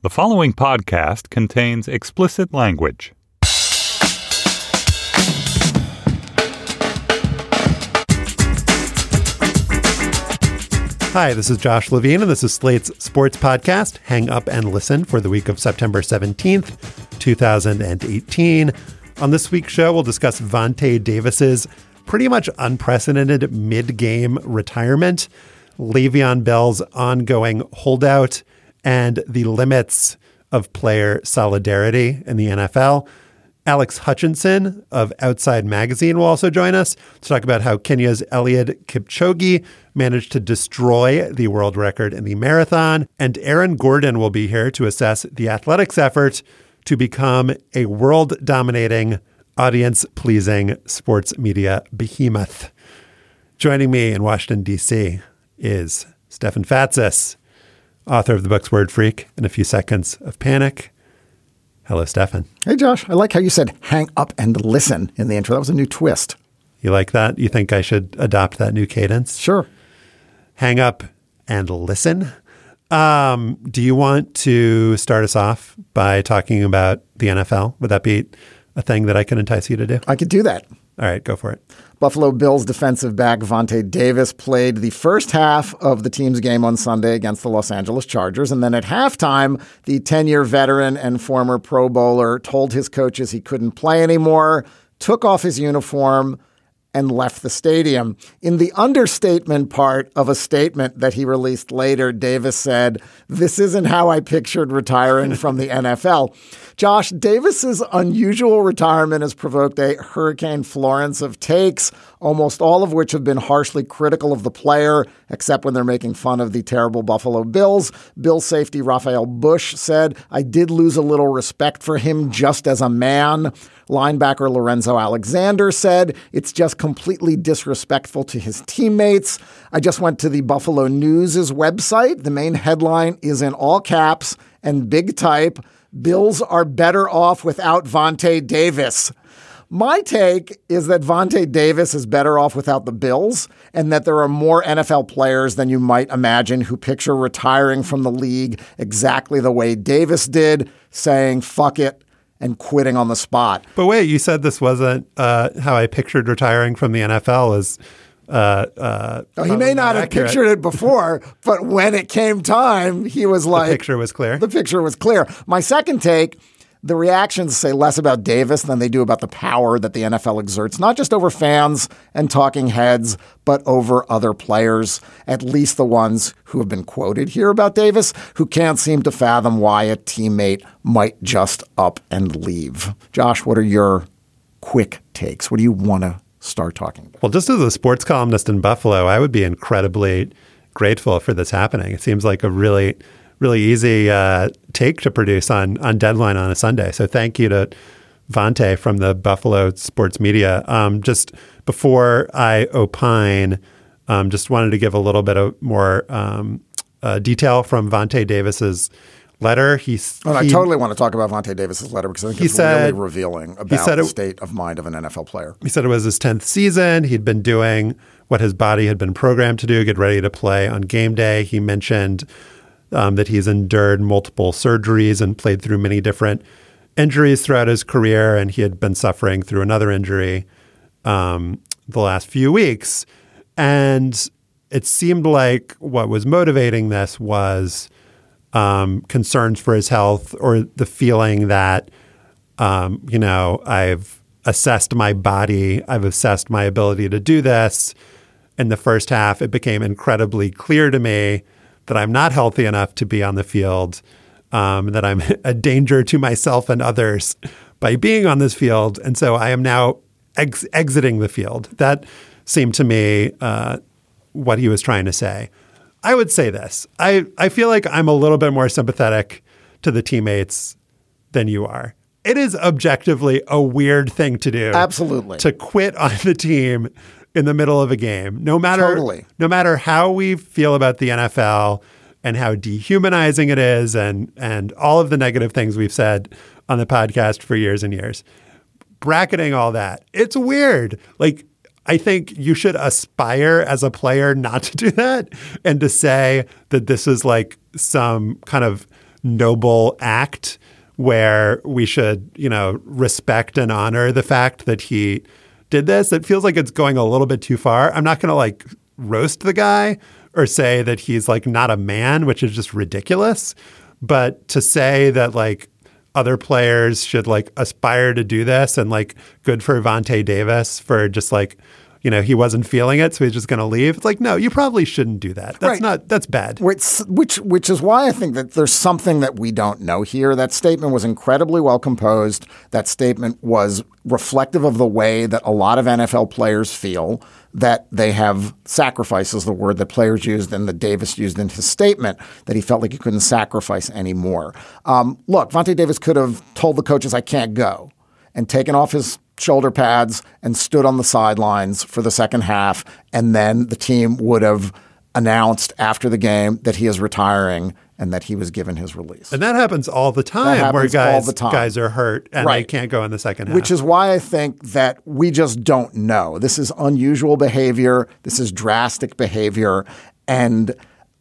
The following podcast contains explicit language. Hi, this is Josh Levin, and this is Slate's sports podcast, Hang Up and Listen, for the week of September 17th, 2018. On this week's show, we'll discuss Vontae Davis's pretty much unprecedented mid game retirement, Le'Veon Bell's ongoing holdout, and the limits of player solidarity in the NFL. Alex Hutchinson of Outside Magazine will also join us to talk about how Kenya's Eliud Kipchoge managed to destroy the world record in the marathon. And Aaron Gordon will be here to assess the athletics effort to become a world dominating, audience pleasing sports media behemoth. Joining me in Washington, D.C. is Stefan Fatsis, author of the books Word Freak and A Few Seconds of Panic. Hello, Stefan. Hey, Josh. I like how you said hang up and listen in the intro. That was a new twist. You like that? You think I should adopt that new cadence? Sure. Hang up and listen. Um, do you want to start us off by talking about the NFL? Would that be a thing that I can entice you to do? I could do that. All right, go for it. Buffalo Bills defensive back Vontae Davis played the first half of the team's game on Sunday against the Los Angeles Chargers. And then at halftime, the 10 year veteran and former Pro Bowler told his coaches he couldn't play anymore, took off his uniform, and left the stadium. In the understatement part of a statement that he released later, Davis said, This isn't how I pictured retiring from the NFL. Josh, Davis's unusual retirement has provoked a Hurricane Florence of takes, almost all of which have been harshly critical of the player, except when they're making fun of the terrible Buffalo Bills. Bill safety Raphael Bush said, I did lose a little respect for him just as a man. Linebacker Lorenzo Alexander said, It's just completely disrespectful to his teammates. I just went to the Buffalo News' website. The main headline is in all caps and big type. Bills are better off without Vontae Davis. My take is that Vontae Davis is better off without the Bills, and that there are more NFL players than you might imagine who picture retiring from the league exactly the way Davis did, saying, fuck it, and quitting on the spot. But wait, you said this wasn't uh, how I pictured retiring from the NFL as. Uh, uh, he may not have accurate. pictured it before, but when it came time, he was like, the picture was clear. The picture was clear. My second take the reactions say less about Davis than they do about the power that the NFL exerts, not just over fans and talking heads, but over other players, at least the ones who have been quoted here about Davis, who can't seem to fathom why a teammate might just up and leave. Josh, what are your quick takes? What do you want to start talking about? Well, just as a sports columnist in Buffalo, I would be incredibly grateful for this happening. It seems like a really really easy uh, take to produce on on deadline on a Sunday. So thank you to Vontae from the Buffalo Sports Media. Um, just before I opine, um, just wanted to give a little bit of more um, uh, detail from Vontae Davis's letter. He's, oh, he, I totally want to talk about Vontae Davis's letter because I think it's said, really revealing about the it, state of mind of an NFL player. He said it was his 10th season. He'd been doing what his body had been programmed to do, get ready to play on game day. He mentioned um, that he's endured multiple surgeries and played through many different injuries throughout his career, and he had been suffering through another injury um, the last few weeks. And it seemed like what was motivating this was um, concerns for his health or the feeling that, um, you know, I've assessed my body, I've assessed my ability to do this. In the first half, it became incredibly clear to me that I'm not healthy enough to be on the field, um, that I'm a danger to myself and others by being on this field. And so I am now ex- exiting the field. That seemed to me uh, what he was trying to say. I would say this I, I feel like I'm a little bit more sympathetic to the teammates than you are. It is objectively a weird thing to do. Absolutely. To quit on the team in the middle of a game. No matter Totally. no matter how we feel about the NFL and how dehumanizing it is and and all of the negative things we've said on the podcast for years and years. Bracketing all that. It's weird. Like I think you should aspire as a player not to do that and to say that this is like some kind of noble act where we should, you know, respect and honor the fact that he did this. It feels like it's going a little bit too far. I'm not going to like roast the guy or say that he's like not a man, which is just ridiculous. But to say that like other players should like aspire to do this and like good for Vontae Davis for just like you know he wasn't feeling it so he's just going to leave it's like no you probably shouldn't do that that's Right. not that's bad Which, which, which is why I think that there's something that we don't know here. That statement was incredibly well composed. That statement was reflective of the way that a lot of NFL players feel that they have sacrifice is the word that players used and that Davis used in his statement that he felt like he couldn't sacrifice anymore. Um, look, Vontae Davis could have told the coaches, I can't go, and taken off his shoulder pads and stood on the sidelines for the second half. And then the team would have announced after the game that he is retiring and that he was given his release. and that happens all the time where guys the time. guys are hurt and they can't go in the second half Which is why I think that we just don't know. This is unusual behavior. This is drastic behavior, and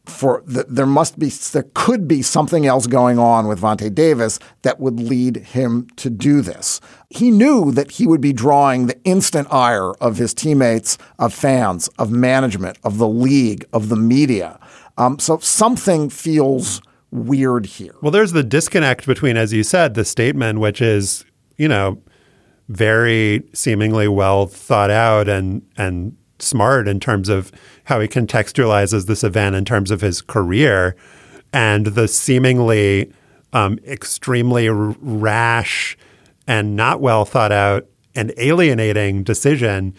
for the, there must be there could be something else going on with Vontae Davis that would lead him to do this. He knew that he would be drawing the instant ire of his teammates, of fans, of management, of the league, of the media. Um, so something feels weird here. Well, there's the disconnect between, as you said, the statement, which is, you know, very seemingly well thought out and and smart in terms of how he contextualizes this event in terms of his career, and the seemingly um, extremely rash and not well thought out and alienating decision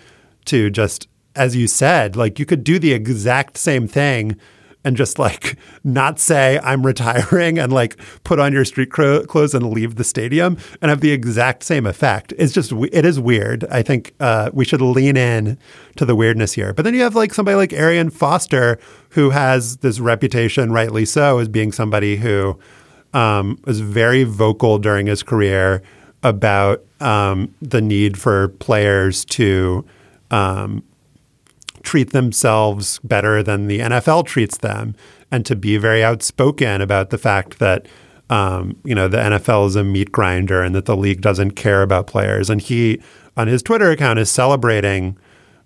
to just, as you said, like you could do the exact same thing and just like not say I'm retiring and like put on your street cro- clothes and leave the stadium and have the exact same effect. It's just it is weird. I think uh, we should lean in to the weirdness here. But then you have like somebody like Arian Foster who has this reputation, rightly so, as being somebody who um, was very vocal during his career about um, the need for players to um, treat themselves better than the NFL treats them, and to be very outspoken about the fact that um, you know the NFL is a meat grinder and that the league doesn't care about players. And he, on his Twitter account, is celebrating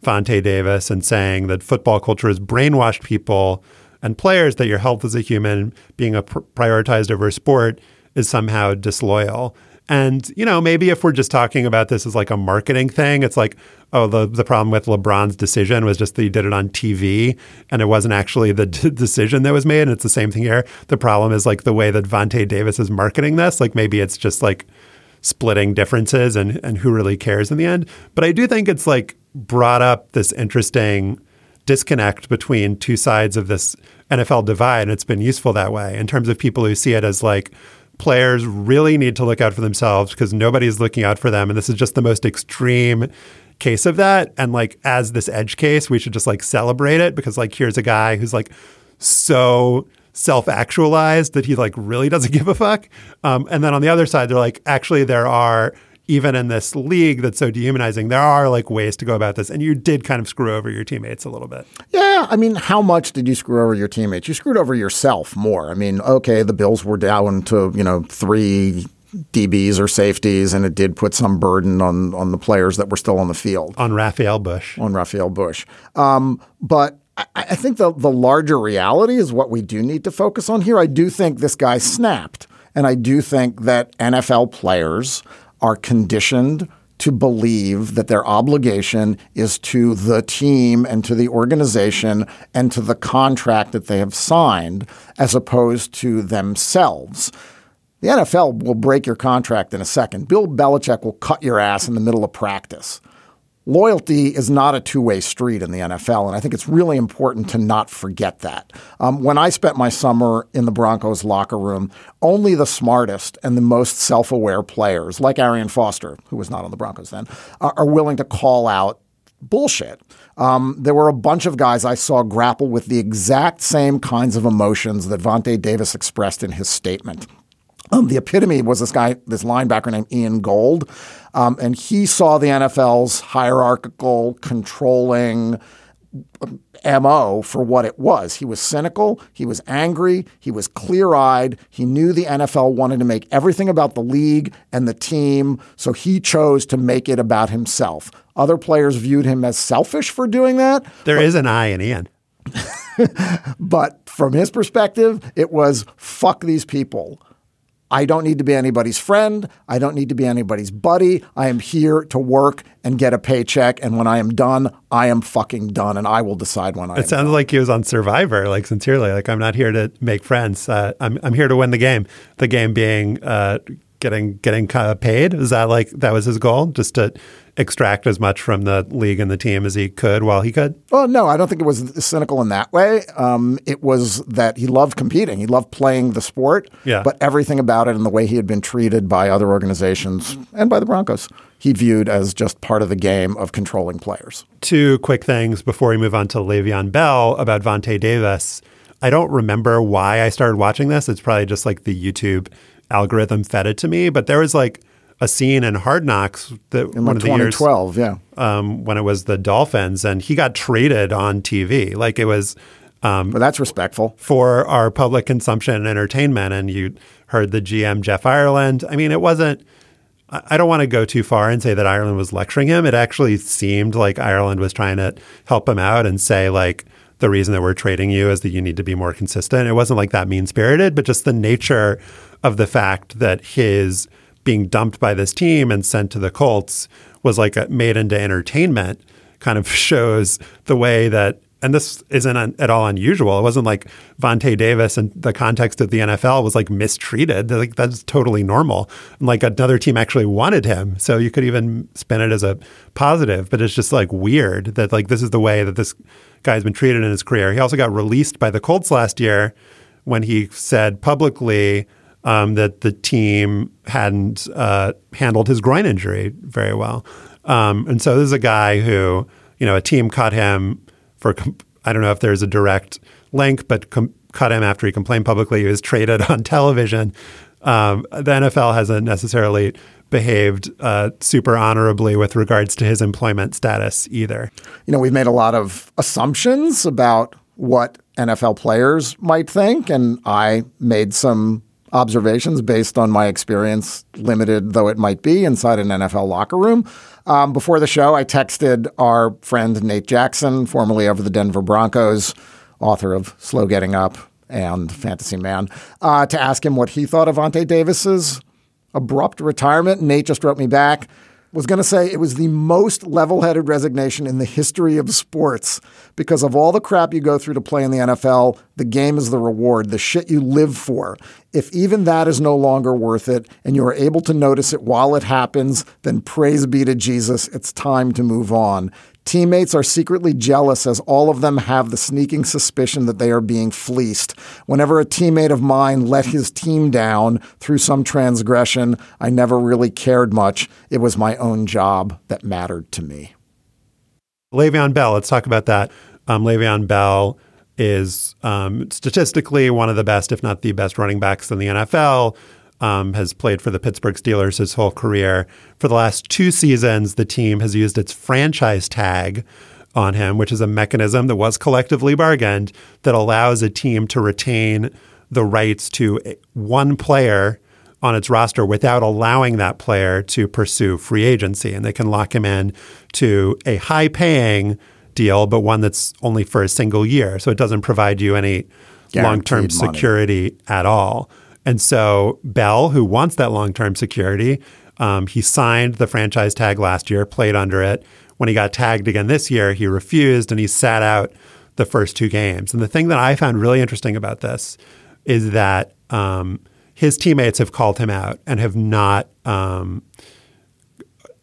Vontae Davis and saying that football culture has brainwashed people and players that your health as a human being a pr- prioritized over sport is somehow disloyal. And you know, maybe if we're just talking about this as like a marketing thing, it's like, oh, the the problem with LeBron's decision was just that he did it on TV, and it wasn't actually the d- decision that was made. And it's the same thing here. The problem is like the way that Vontae Davis is marketing this. Like maybe it's just like splitting differences and and who really cares in the end. But I do think it's like brought up this interesting disconnect between two sides of this NFL divide. And it's been useful that way in terms of people who see it as like players really need to look out for themselves because nobody's looking out for them. And this is just the most extreme case of that. And like as this edge case, we should just like celebrate it because like here's a guy who's like so self-actualized that he like really doesn't give a fuck. Um, and then on the other side, they're like, actually, there are even in this league that's so dehumanizing, there are like ways to go about this. And you did kind of screw over your teammates a little bit. Yeah, I mean, how much did you screw over your teammates? You screwed over yourself more. I mean, okay, the Bills were down to you know three DBs or safeties, and it did put some burden on on the players that were still on the field On Raphael Bush. on Raphael Bush. Um, but I, I think the the larger reality is what we do need to focus on here. I do think this guy snapped, and I do think that NFL players are conditioned to believe that their obligation is to the team and to the organization and to the contract that they have signed as opposed to themselves. The NFL will break your contract in a second. Bill Belichick will cut your ass in the middle of practice. Loyalty is not a two way street in the NFL. And I think it's really important to not forget that. Um, when I spent my summer in the Broncos locker room, only the smartest and the most self aware players, like Arian Foster, who was not on the Broncos then, are, are willing to call out bullshit. Um, there were a bunch of guys I saw grapple with the exact same kinds of emotions that Vontae Davis expressed in his statement. Um, the epitome was this guy, this linebacker named Ian Gold, um, and he saw the NFL's hierarchical, controlling MO for what it was. He was cynical, he was angry, he was clear eyed. He knew the NFL wanted to make everything about the league and the team, so he chose to make it about himself. Other players viewed him as selfish for doing that. There but, is an I in Ian. but from his perspective, it was fuck these people. I don't need to be anybody's friend. I don't need to be anybody's buddy. I am here to work and get a paycheck. And when I am done, I am fucking done. And I will decide when I. It sounds like he was on Survivor, like sincerely. Like I'm not here to make friends. Uh, I'm I'm here to win the game. The game being uh, getting getting paid. Is that like that was his goal? Just to extract as much from the league and the team as he could while he could? Well, no, I don't think it was cynical in that way. Um, it was that he loved competing. He loved playing the sport. Yeah. But everything about it and the way he had been treated by other organizations and by the Broncos, he viewed as just part of the game of controlling players. Two quick things before we move on to Le'Veon Bell about Vontae Davis. I don't remember why I started watching this. It's probably just like the YouTube algorithm fed it to me, but there was like a scene in Hard Knocks that in one like of the years, yeah, um, when it was the Dolphins, and he got traded on TV. Like it was, um, well, that's respectful for our public consumption and entertainment. And you heard the GM Jeff Ireland. I mean, it wasn't. I don't want to go too far and say that Ireland was lecturing him. It actually seemed like Ireland was trying to help him out and say like the reason that we're trading you is that you need to be more consistent. It wasn't like that mean spirited, but just the nature of the fact that his being dumped by this team and sent to the Colts was like a made into entertainment kind of shows the way that and this isn't at all unusual. It wasn't like Vontae Davis in the context of the NFL was like mistreated. Like that's totally normal. And like another team actually wanted him, so you could even spin it as a positive. But it's just like weird that like this is the way that this guy's been treated in his career. He also got released by the Colts last year when he said publicly um, that the team hadn't uh, handled his groin injury very well. Um, and so this is a guy who, you know, a team cut him for, I don't know if there's a direct link, but com- cut him after he complained publicly. He was traded on television. Um, the NFL hasn't necessarily behaved uh, super honorably with regards to his employment status either. You know, we've made a lot of assumptions about what NFL players might think, and I made some observations based on my experience, limited though it might be, inside an NFL locker room. Um, before the show, I texted our friend Nate Jackson, formerly of the Denver Broncos, author of Slow Getting Up and Fantasy Man, uh, to ask him what he thought of Vontae Davis's abrupt retirement. Nate just wrote me back was going to say it was the most level headed resignation in the history of sports because of all the crap you go through to play in the NFL. The game is the reward, the shit you live for. If even that is no longer worth it and you are able to notice it while it happens, then praise be to Jesus. It's time to move on. Teammates are secretly jealous as all of them have the sneaking suspicion that they are being fleeced. Whenever a teammate of mine let his team down through some transgression, I never really cared much. It was my own job that mattered to me. Le'Veon Bell, let's talk about that. Um, Le'Veon Bell is um, statistically one of the best, if not the best, running backs in the NFL um, has played for the Pittsburgh Steelers his whole career. For the last two seasons, the team has used its franchise tag on him, which is a mechanism that was collectively bargained that allows a team to retain the rights to one player on its roster without allowing that player to pursue free agency. And they can lock him in to a high paying deal, but one that's only for a single year. So it doesn't provide you any long term security at all. And so Bell, who wants that long term security, um, he signed the franchise tag last year, played under it. When he got tagged again this year, he refused and he sat out the first two games. And the thing that I found really interesting about this is that um, his teammates have called him out and have not, um,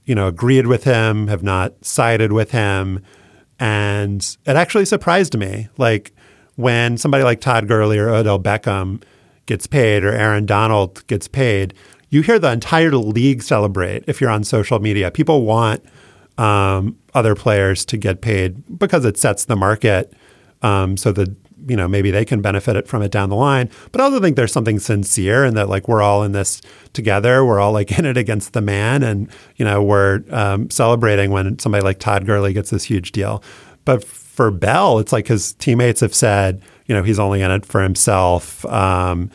you know, agreed with him, have not sided with him. And it actually surprised me. Like when somebody like Todd Gurley or Odell Beckham gets paid or Aaron Donald gets paid, you hear the entire league celebrate if you're on social media. People want um, other players to get paid because it sets the market um, so that you know maybe they can benefit it from it down the line. But I also think there's something sincere in that like we're all in this together. We're all like in it against the man, and you know we're um, celebrating when somebody like Todd Gurley gets this huge deal. But for Bell, it's like his teammates have said, you know, he's only in it for himself. Um,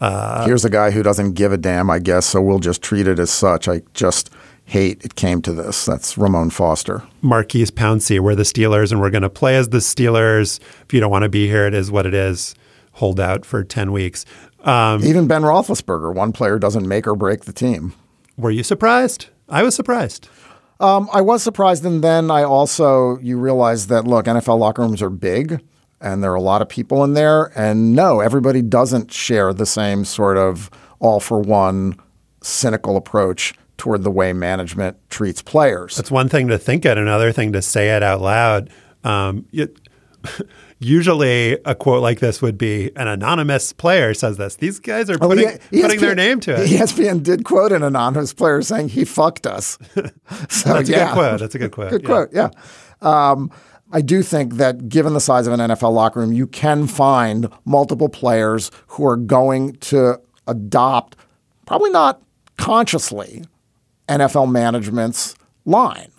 uh, Here's a guy who doesn't give a damn, I guess, so we'll just treat it as such. I just hate it came to this. That's Ramon Foster. Maurkice Pouncey, we're the Steelers and we're going to play as the Steelers. If you don't want to be here, it is what it is. Hold out for 10 weeks. Um, Even Ben Roethlisberger, one player doesn't make or break the team. Were you surprised? I was surprised. Um, I was surprised, and then I also you realize that look, NFL locker rooms are big, and there are a lot of people in there, and no, everybody doesn't share the same sort of all for one cynical approach toward the way management treats players. That's one thing to think it, another thing to say it out loud. Um, it, usually, a quote like this would be an anonymous player says this. These guys are oh, putting, oh, yeah. putting their name to it. ESPN did quote an anonymous player saying he fucked us. so That's yeah. a good quote. That's a good quote. good yeah. quote. Yeah. Um, I do think that given the size of an NFL locker room, you can find multiple players who are going to adopt, probably not consciously, NFL management's line.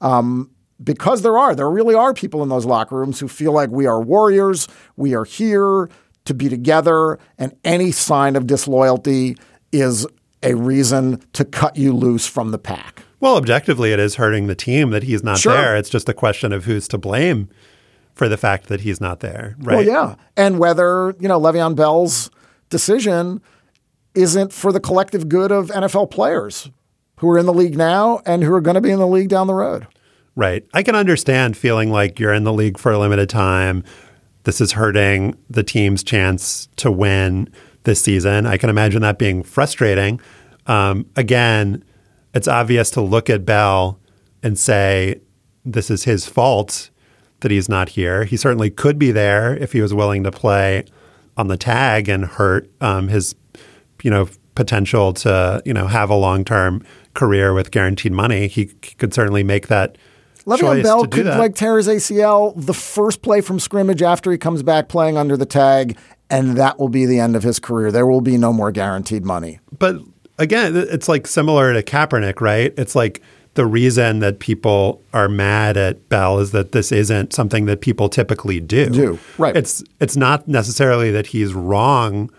Um, because there are, there really are people in those locker rooms who feel like we are warriors, we are here to be together, and any sign of disloyalty is a reason to cut you loose from the pack. Well, objectively, it is hurting the team that he's not sure. there. It's just a question of who's to blame for the fact that he's not there, right? Well, yeah, and whether you know Le'Veon Bell's decision isn't for the collective good of NFL players who are in the league now and who are going to be in the league down the road. Right. I can understand feeling like you're in the league for a limited time. This is hurting the team's chance to win this season. I can imagine that being frustrating. Um, again, it's obvious to look at Bell and say, this is his fault that he's not here. He certainly could be there if he was willing to play on the tag and hurt um, his, you know, potential to, you know, have a long term career with guaranteed money. He, he could certainly make that. Le'Veon Bell could like tear his ACL the first play from scrimmage after he comes back playing under the tag, and that will be the end of his career. There will be no more guaranteed money. But again, it's like similar to Kaepernick, right? It's like the reason that people are mad at Bell is that this isn't something that people typically do. Do right? It's it's not necessarily that he's wrong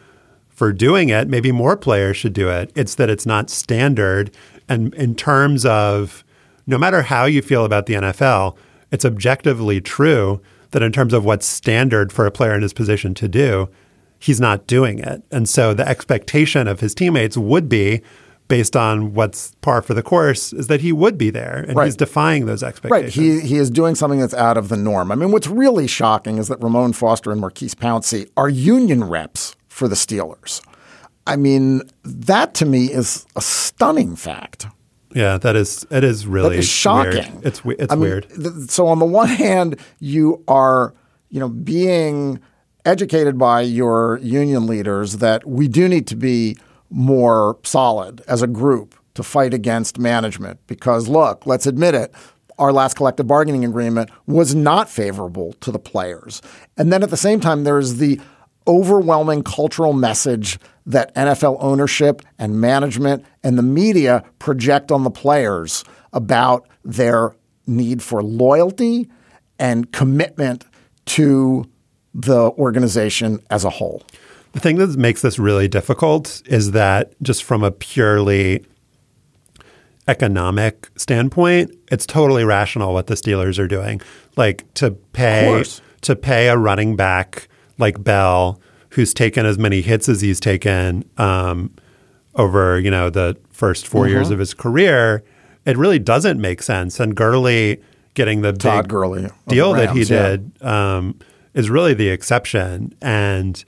for doing it. Maybe more players should do it. It's that it's not standard and in terms of no matter how you feel about the NFL, it's objectively true that in terms of what's standard for a player in his position to do, he's not doing it. And so the expectation of his teammates would be based on what's par for the course is that he would be there and right. he's defying those expectations. Right. He, he is doing something that's out of the norm. I mean, what's really shocking is that Ramon Foster and Maurkice Pouncey are union reps for the Steelers. I mean, that to me is a stunning fact. Yeah, that is it is really that is shocking. Weird. It's it's I weird. Mean, th- so on the one hand, you are you know being educated by your union leaders that we do need to be more solid as a group to fight against management because look, let's admit it, our last collective bargaining agreement was not favorable to the players. And then at the same time, there's the overwhelming cultural message that NFL ownership and management and the media project on the players about their need for loyalty and commitment to the organization as a whole. The thing that makes this really difficult is that just from a purely economic standpoint, it's totally rational what the Steelers are doing. Like to pay to pay a running back like Bell, who's taken as many hits as he's taken um, over you know the first 4 uh-huh. years of his career, it really doesn't make sense. And Gurley getting the Todd big Gurley deal Rams, that he yeah. did um, is really the exception, and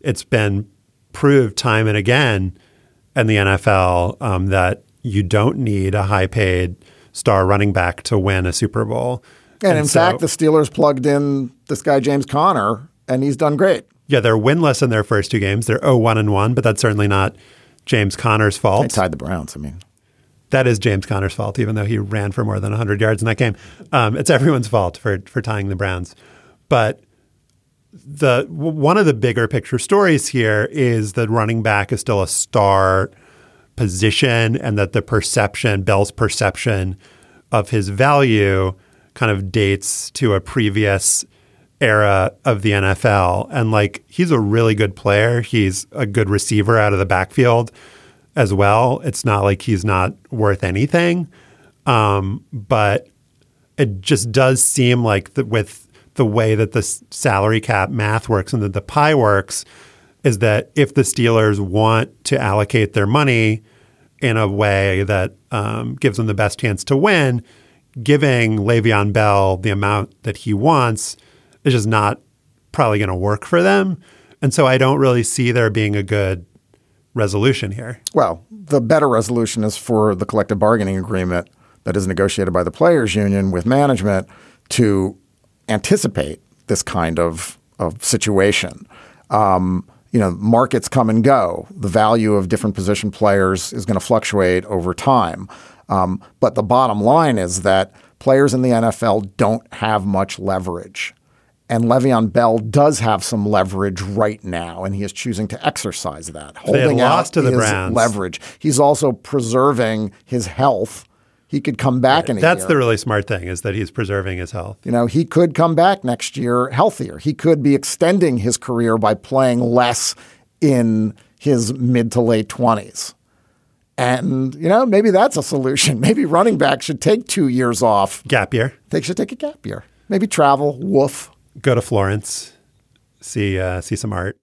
it's been proved time and again in the NFL um, that you don't need a high paid star running back to win a Super Bowl. And, and in so, fact, the Steelers plugged in this guy James Conner, and he's done great. Yeah, they're winless in their first two games. They're 0-1 and 1, but that's certainly not James Conner's fault. They tied the Browns. I mean, that is James Conner's fault, even though he ran for more than 100 yards in that game. Um, it's everyone's fault for for tying the Browns. But the one of the bigger picture stories here is that running back is still a star position, and that the perception, Bell's perception of his value, kind of dates to a previous era of the NFL. And like he's a really good player. He's a good receiver out of the backfield as well. It's not like he's not worth anything. Um, but it just does seem like that with the way that the salary cap math works and that the pie works is that if the Steelers want to allocate their money in a way that um, gives them the best chance to win, giving Le'Veon Bell the amount that he wants is just not probably going to work for them. And so I don't really see there being a good resolution here. Well, the better resolution is for the collective bargaining agreement that is negotiated by the players union with management to anticipate this kind of, of situation. Um, you know, markets come and go. The value of different position players is going to fluctuate over time. Um, but the bottom line is that players in the NFL don't have much leverage. And Le'Veon Bell does have some leverage right now, and he is choosing to exercise that. Holding out to the Browns. leverage. He's also preserving his health he could come back in a That's year. the really smart thing is that he's preserving his health. You know, he could come back next year healthier. He could be extending his career by playing less in his mid to late 20s. And, you know, maybe that's a solution. Maybe running back should take two years off. Gap year. They should take a gap year. Maybe travel, woof. Go to Florence, see, uh, see some art.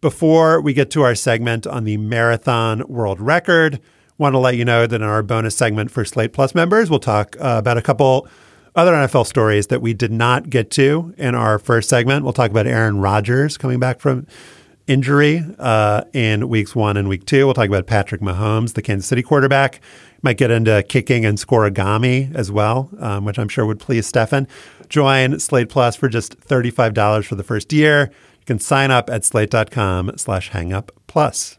Before we get to our segment on the marathon world record, Want to let you know that in our bonus segment for Slate Plus members, we'll talk uh, about a couple other NFL stories that we did not get to in our first segment. We'll talk about Aaron Rodgers coming back from injury uh, in weeks one and week two. We'll talk about Patrick Mahomes, the Kansas City quarterback. Might get into kicking and Scorigami as well, um, which I'm sure would please Stefan. Join Slate Plus for just $35 for the first year. You can sign up at slate.com slash hangup plus.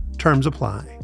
Terms apply.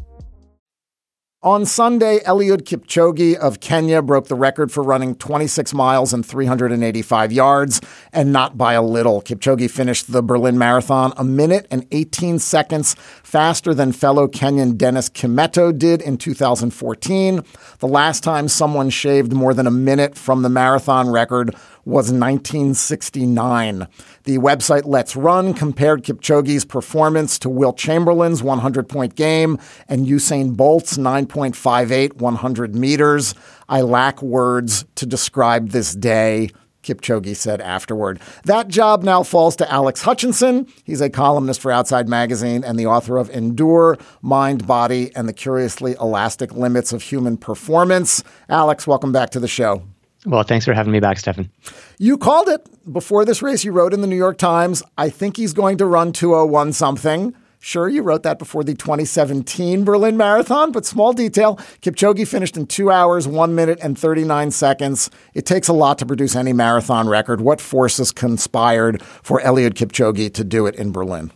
On Sunday, Eliud Kipchoge of Kenya broke the record for running 26 miles and 385 yards, and not by a little. Kipchoge finished the Berlin Marathon a minute and 18 seconds faster than fellow Kenyan Dennis Kimetto did in 2014. The last time someone shaved more than a minute from the marathon record was 1969. The website Let's Run compared Kipchoge's performance to Wilt Chamberlain's 100 point game and Usain Bolt's 9.58 100 meters. I lack words to describe this day. Kipchoge said afterward. That job now falls to Alex Hutchinson. He's a columnist for Outside Magazine and the author of Endure, Mind, Body, and the Curiously Elastic Limits of Human Performance. Alex, welcome back to the show. Well, thanks for having me back, Stefan. You called it before this race. You wrote in the New York Times, I think he's going to run 201 something. Sure, you wrote that before the 2017 Berlin Marathon, but small detail. Kipchoge finished in two hours, one minute, and 39 seconds. It takes a lot to produce any marathon record. What forces conspired for Eliud Kipchoge to do it in Berlin?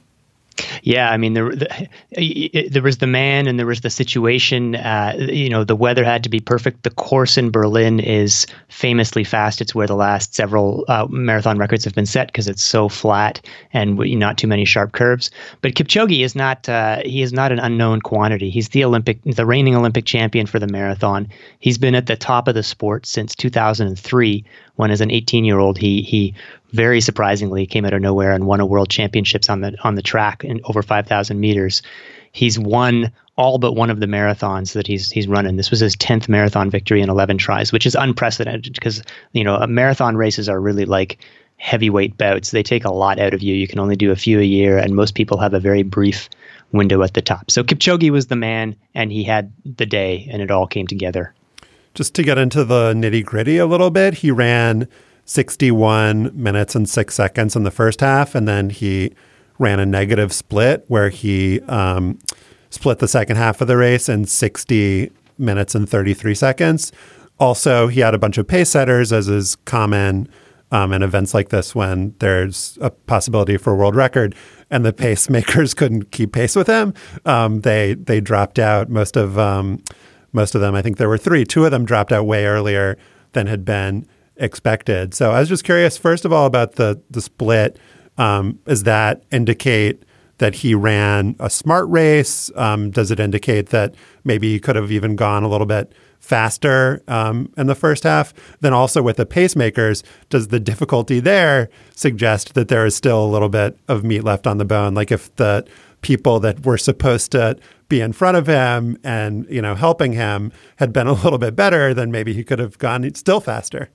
Yeah, I mean, there the, there was the man and there was the situation. Uh, you know, the weather had to be perfect. The course in Berlin is famously fast. It's where the last several uh, marathon records have been set because it's so flat and not too many sharp curves. But Kipchoge is not uh, he is not an unknown quantity. He's the Olympic, the reigning Olympic champion for the marathon. He's been at the top of the sport since 2003, when as an 18 year old he he very surprisingly came out of nowhere and won a world championships on the on the track in over 5,000 meters. he's won all but one of the marathons that he's he's running. This was his tenth marathon victory in eleven tries, which is unprecedented because you know marathon races are really like heavyweight bouts. They take a lot out of you. You can only do a few a year, and most people have a very brief window at the top. So Kipchoge was the man, and he had the day, and it all came together. Just to get into the nitty gritty a little bit, he ran 61 minutes and six seconds in the first half, and then he ran a negative split where he um, split the second half of the race in 60 minutes and 33 seconds. Also, he had a bunch of pace setters, as is common um, in events like this when there's a possibility for a world record, and the pacemakers couldn't keep pace with him. Um, they they dropped out. Most of um, most of them, I think there were three. Two of them dropped out way earlier than had been expected. So I was just curious, first of all, about the the split. Um, does that indicate that he ran a smart race? Um, does it indicate that maybe he could have even gone a little bit faster um, in the first half? Then also with the pacemakers, does the difficulty there suggest that there is still a little bit of meat left on the bone? Like if the people that were supposed to be in front of him and you know helping him had been a little bit better, then maybe he could have gone still faster.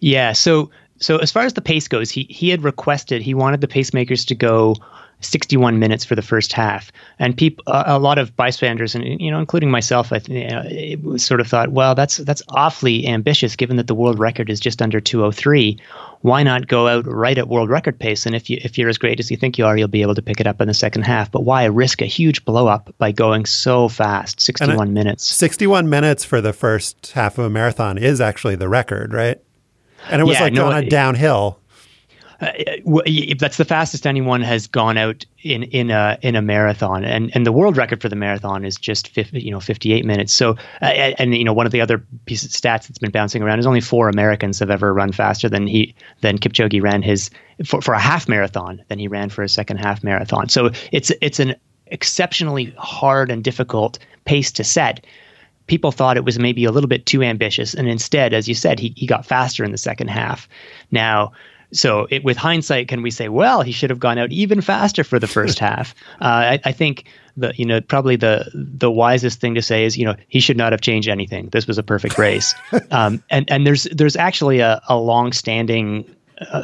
Yeah. So so as far as the pace goes, he he had requested he wanted the pacemakers to go 61 minutes for the first half, and people a lot of bystanders and you know including myself, I you know, sort of thought, well, that's that's awfully ambitious given that the world record is just under 203. Why not go out right at world record pace? And if you if you're as great as you think you are, you'll be able to pick it up in the second half. But why risk a huge blow up by going so fast, 61 minutes? 61 minutes for the first half of a marathon is actually the record, right? And it was Yeah, like no, on a downhill. Uh, that's the fastest anyone has gone out in in a in a marathon, and and the world record for the marathon is just 50, you know 58 minutes. So, uh, and, and, you know one of the other pieces of stats that's been bouncing around is only four Americans have ever run faster than he than Kipchoge ran his for, for a half marathon than he ran for a second half marathon. So it's it's an exceptionally hard and difficult pace to set people thought it was maybe a little bit too ambitious. And instead, as you said, he, he got faster in the second half. Now, so it, with hindsight, can we say, well, he should have gone out even faster for the first half? Uh, I, I think the you know probably the the wisest thing to say is you know he should not have changed anything. This was a perfect race. um, and and there's there's actually a, a long standing uh,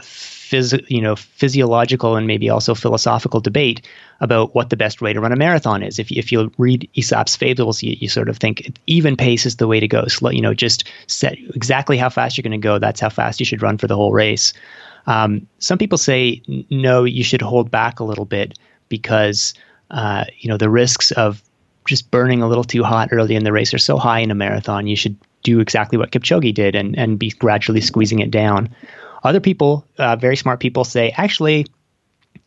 phys- you know physiological and maybe also philosophical debate about what the best way to run a marathon is. If you, if you read Aesop's fables, you, you sort of think even pace is the way to go. Slow, you know, just set exactly how fast you're going to go. That's how fast you should run for the whole race. Um, some people say no, you should hold back a little bit because uh, you know the risks of just burning a little too hot early in the race are so high in a marathon. You should do exactly what Kipchoge did and and be gradually squeezing it down. Other people, uh, very smart people, say actually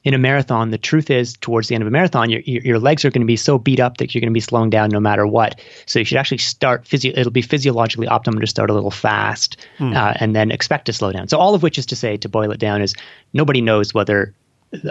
in a marathon, the truth is towards the end of a marathon, your, your, legs are going to be so beat up that you're going to be slowing down no matter what. So you should actually start, physio- it'll be physiologically optimum to start a little fast uh, and then expect to slow down. So all of which is to say, to boil it down, is nobody knows whether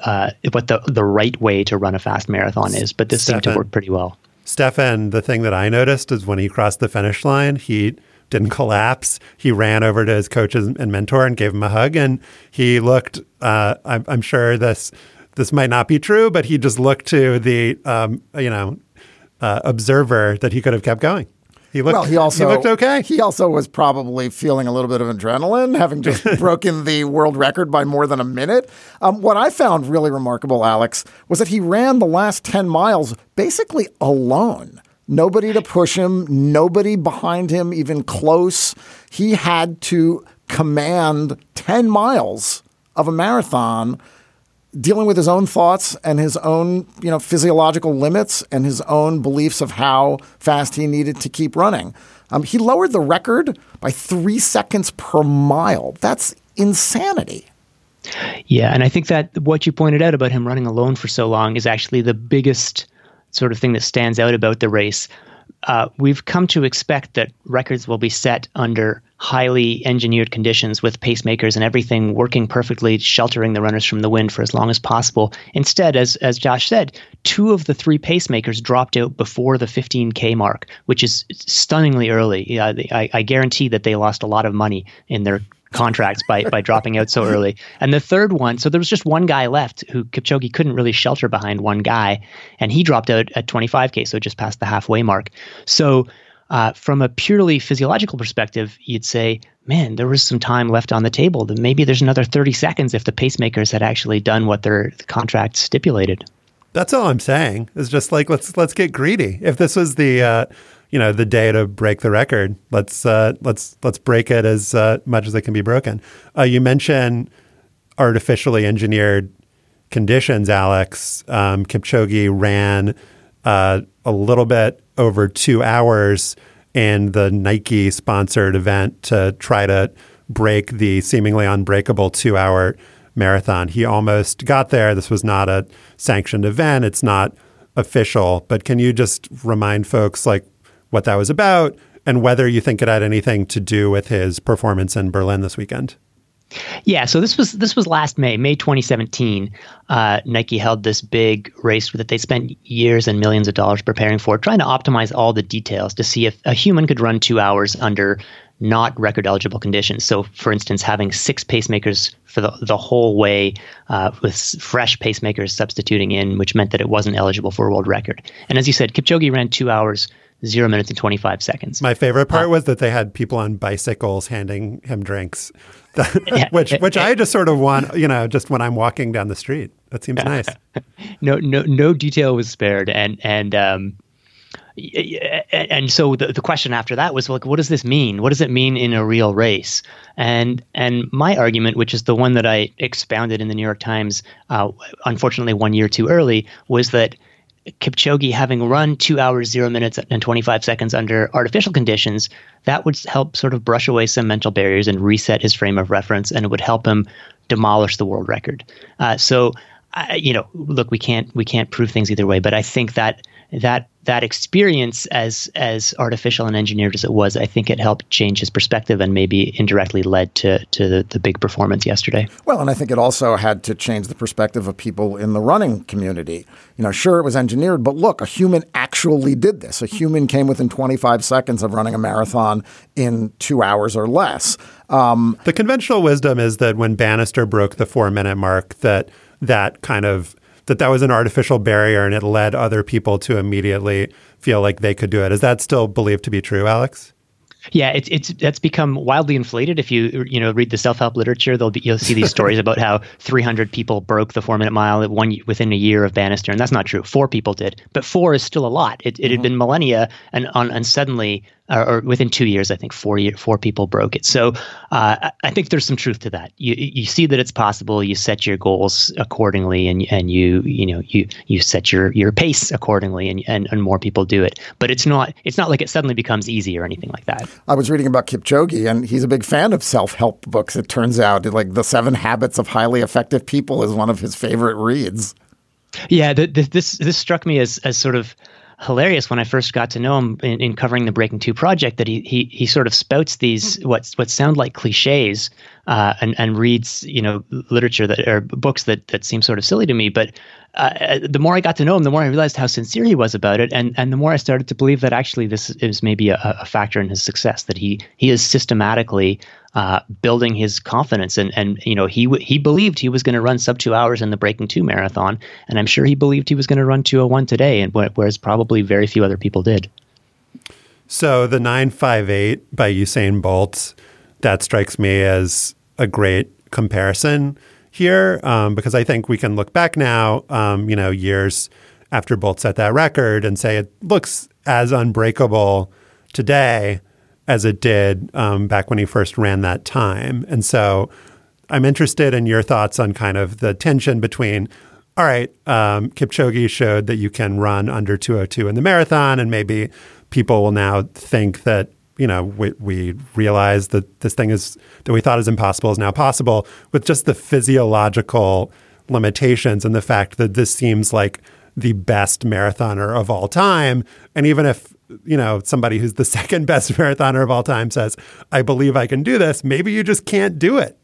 uh, what the, the right way to run a fast marathon is, but this seemed to work pretty well. Stefan, the thing that I noticed is when he crossed the finish line, he didn't collapse. He ran over to his coach and mentor and gave him a hug, and he looked. Uh, I'm, I'm sure this this might not be true, but he just looked to the um, you know uh, observer that he could have kept going. He looked. Well, he also looked okay. He also was probably feeling a little bit of adrenaline, having just broken the world record by more than a minute. Um, what I found really remarkable, Alex, was that he ran the last ten miles basically alone. Nobody to push him, nobody behind him, even close. He had to command ten miles of a marathon dealing with his own thoughts and his own, you know, physiological limits and his own beliefs of how fast he needed to keep running. Um, he lowered the record by three seconds per mile. That's insanity. Yeah, and I think that what you pointed out about him running alone for so long is actually the biggest sort of thing that stands out about the race. Uh, we've come to expect that records will be set under highly engineered conditions with pacemakers and everything working perfectly, sheltering the runners from the wind for as long as possible. Instead, as as Josh said, two of the three pacemakers dropped out before the 15k mark, which is stunningly early. Uh, I, I guarantee that they lost a lot of money in their contracts by by dropping out so early. And the third one, so there was just one guy left who Kipchoge couldn't really shelter behind one guy, and he dropped out at 25k, so just past the halfway mark. So uh, from a purely physiological perspective, you'd say, man, there was some time left on the table. That maybe there's another 30 seconds if the pacemakers had actually done what their contract stipulated. That's all I'm saying. Is just like let's let's get greedy. If this was the uh, you know the day to break the record, let's uh, let's let's break it as uh, much as it can be broken. Uh, you mentioned artificially engineered conditions, Alex. Um, Kipchoge ran uh, a little bit over two hours in the Nike sponsored event to try to break the seemingly unbreakable two hour marathon. He almost got there. This was not a sanctioned event, it's not official. But can you just remind folks like what that was about and whether you think it had anything to do with his performance in Berlin this weekend? Yeah, so this was this was last May, May 2017. Uh, Nike held this big race that they spent years and millions of dollars preparing for, trying to optimize all the details to see if a human could run two hours under not record eligible conditions. So, for instance, having six pacemakers for the, the whole way uh, with fresh pacemakers substituting in, which meant that it wasn't eligible for a world record. And as you said, Kipchoge ran two hours zero minutes and 25 seconds. My favorite part uh, was that they had people on bicycles handing him drinks, which which I just sort of want, you know, just when I'm walking down the street. That seems nice. no, no, no detail was spared, and and um, and so the, the question after that was like, what does this mean? What does it mean in a real race? And and my argument, which is the one that I expounded in the New York Times, uh, unfortunately one year too early, was that Kipchoge having run two hours, zero minutes, and 25 seconds under artificial conditions, that would help sort of brush away some mental barriers and reset his frame of reference, and it would help him demolish the world record. Uh, so, you know, look, we can't we can't prove things either way, but I think that that that experience as as artificial and engineered as it was, I think it helped change his perspective and maybe indirectly led to to the, the big performance yesterday. Well, and I think it also had to change the perspective of people in the running community. You know, sure it was engineered, but look, a human actually did this. A human came within 25 seconds of running a marathon in two hours or less. Um, the conventional wisdom is that when Bannister broke the four minute mark, that that kind of that that was an artificial barrier and it led other people to immediately feel like they could do it. Is that still believed to be true, Alex? Yeah, it's it's that's become wildly inflated. If you you know read the self help literature, they'll be, you'll see these stories about how 300 people broke the four minute mile one within a year of Bannister, and that's not true. Four people did, but four is still a lot. It, it mm-hmm. had been millennia, and on and suddenly or, or, within two years, I think four year, four people broke it. So uh, I think there's some truth to that. You you see that it's possible. You set your goals accordingly, and and you you know you you set your your pace accordingly, and and, and more people do it. But it's not it's not like it suddenly becomes easy or anything like that. I was reading about Kipchoge, and he's a big fan of self help books. It turns out, like the Seven Habits of Highly Effective People is one of his favorite reads. Yeah, the, the, this this struck me as as sort of hilarious when I first got to know him in, in covering the Breaking Two project that he he he sort of spouts these what what sound like cliches uh, and and reads you know literature that or books that that seem sort of silly to me. But uh, the more I got to know him, the more I realized how sincere he was about it, and and the more I started to believe that actually this is maybe a, a factor in his success. That he he is systematically uh, building his confidence, and and you know he he believed he was going to run sub two hours in the Breaking Two marathon, and I'm sure he believed he was going to run 201 today, and whereas probably very few other people did. So the 958 by Usain Bolt, that strikes me as a great comparison here um, because I think we can look back now, um, you know, years after Bolt set that record and say it looks as unbreakable today as it did um, back when he first ran that time. And so I'm interested in your thoughts on kind of the tension between, all right, um, Kipchoge showed that you can run under 202 in the marathon, and maybe people will now think that you know, we, we realize that this thing is that we thought is impossible is now possible with just the physiological limitations and the fact that this seems like the best marathoner of all time. And even if you know, somebody who's the second best marathoner of all time says, I believe I can do this, maybe you just can't do it.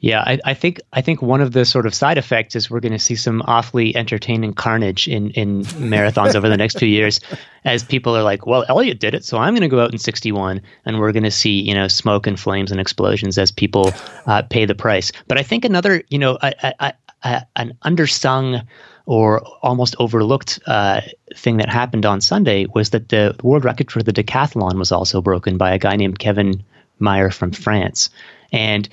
Yeah, I, I, think I think one of the sort of side effects is we're going to see some awfully entertaining carnage in in marathons over the next few years, as people are like, well, Eliud did it, so I'm going to go out in 61, and we're going to see you know smoke and flames and explosions as people uh, pay the price. But I think another you know a, a, a, an undersung or almost overlooked uh, thing that happened on Sunday was that the world record for the decathlon was also broken by a guy named Kevin Mayer from France, and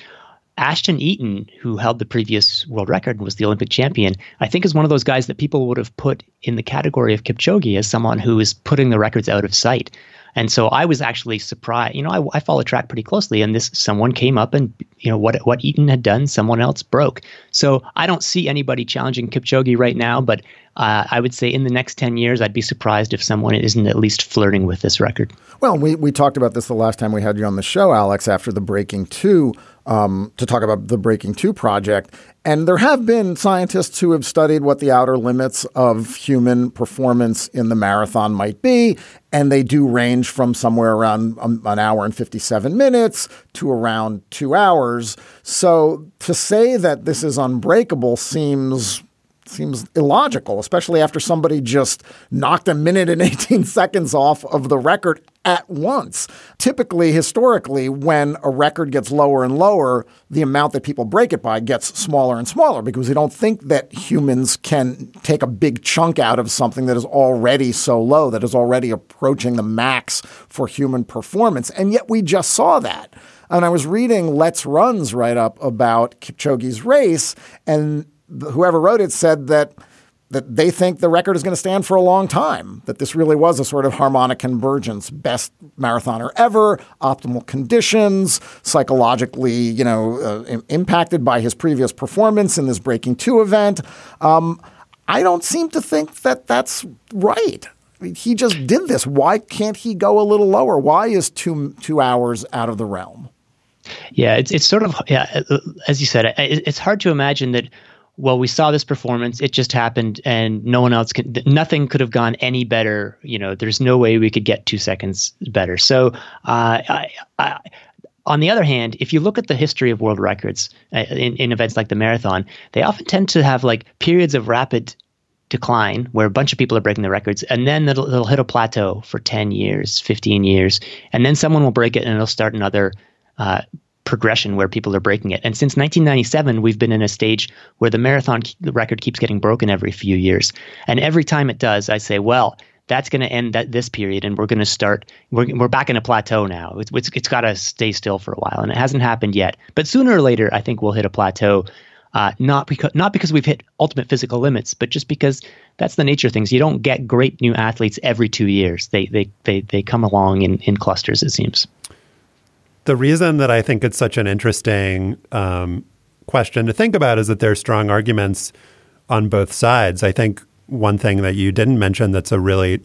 Ashton Eaton, who held the previous world record and was the Olympic champion, I think is one of those guys that people would have put in the category of Kipchoge as someone who is putting the records out of sight. And so I was actually surprised. You know, I, I follow track pretty closely, and this someone came up and you know what what Eaton had done, someone else broke. So I don't see anybody challenging Kipchoge right now, but uh, I would say in the next 10 years, I'd be surprised if someone isn't at least flirting with this record. Well, we, we talked about this the last time we had you on the show, Alex, after the Breaking Two um, to talk about the Breaking Two project. And there have been scientists who have studied what the outer limits of human performance in the marathon might be. And they do range from somewhere around um, an hour and 57 minutes to around two hours. So to say that this is unbreakable seems seems illogical, especially after somebody just knocked a minute and 18 seconds off of the record at once. Typically, historically, when a record gets lower and lower, the amount that people break it by gets smaller and smaller because we don't think that humans can take a big chunk out of something that is already so low, that is already approaching the max for human performance. And yet we just saw that. And I was reading Let's Run's write up about Kipchoge's race, and whoever wrote it said that that they think the record is going to stand for a long time, that this really was a sort of harmonic convergence, best marathoner ever, optimal conditions, psychologically, you know, uh, impacted by his previous performance in this Breaking Two event. Um, I don't seem to think that that's right. He just did this. Why can't he go a little lower? Why is two two hours out of the realm? Yeah, it's it's sort of yeah, as you said, it's hard to imagine that well, we saw this performance. It just happened, and no one else could. Nothing could have gone any better. You know, there's no way we could get two seconds better. So, uh, I, I, on the other hand, if you look at the history of world records uh, in, in events like the marathon, they often tend to have like periods of rapid decline where a bunch of people are breaking the records and then it'll, it'll hit a plateau for 10 years 15 years and then someone will break it and it'll start another uh, progression where people are breaking it. And since 1997, we've been in a stage where the marathon record keeps getting broken every few years. And every time it does, I say, well, that's going to end that this period and we're going to start we're, we're back in a plateau now. It's, it's, it's got to stay still for a while and it hasn't happened yet. But sooner or later i think we'll hit a plateau uh, not because not because we've hit ultimate physical limits but just because that's the nature of things. You don't get great new athletes every two years. They they they, they come along in, in clusters it seems the reason that I think it's such an interesting um, question to think about is that there's strong arguments on both sides. I think one thing that you didn't mention that's a really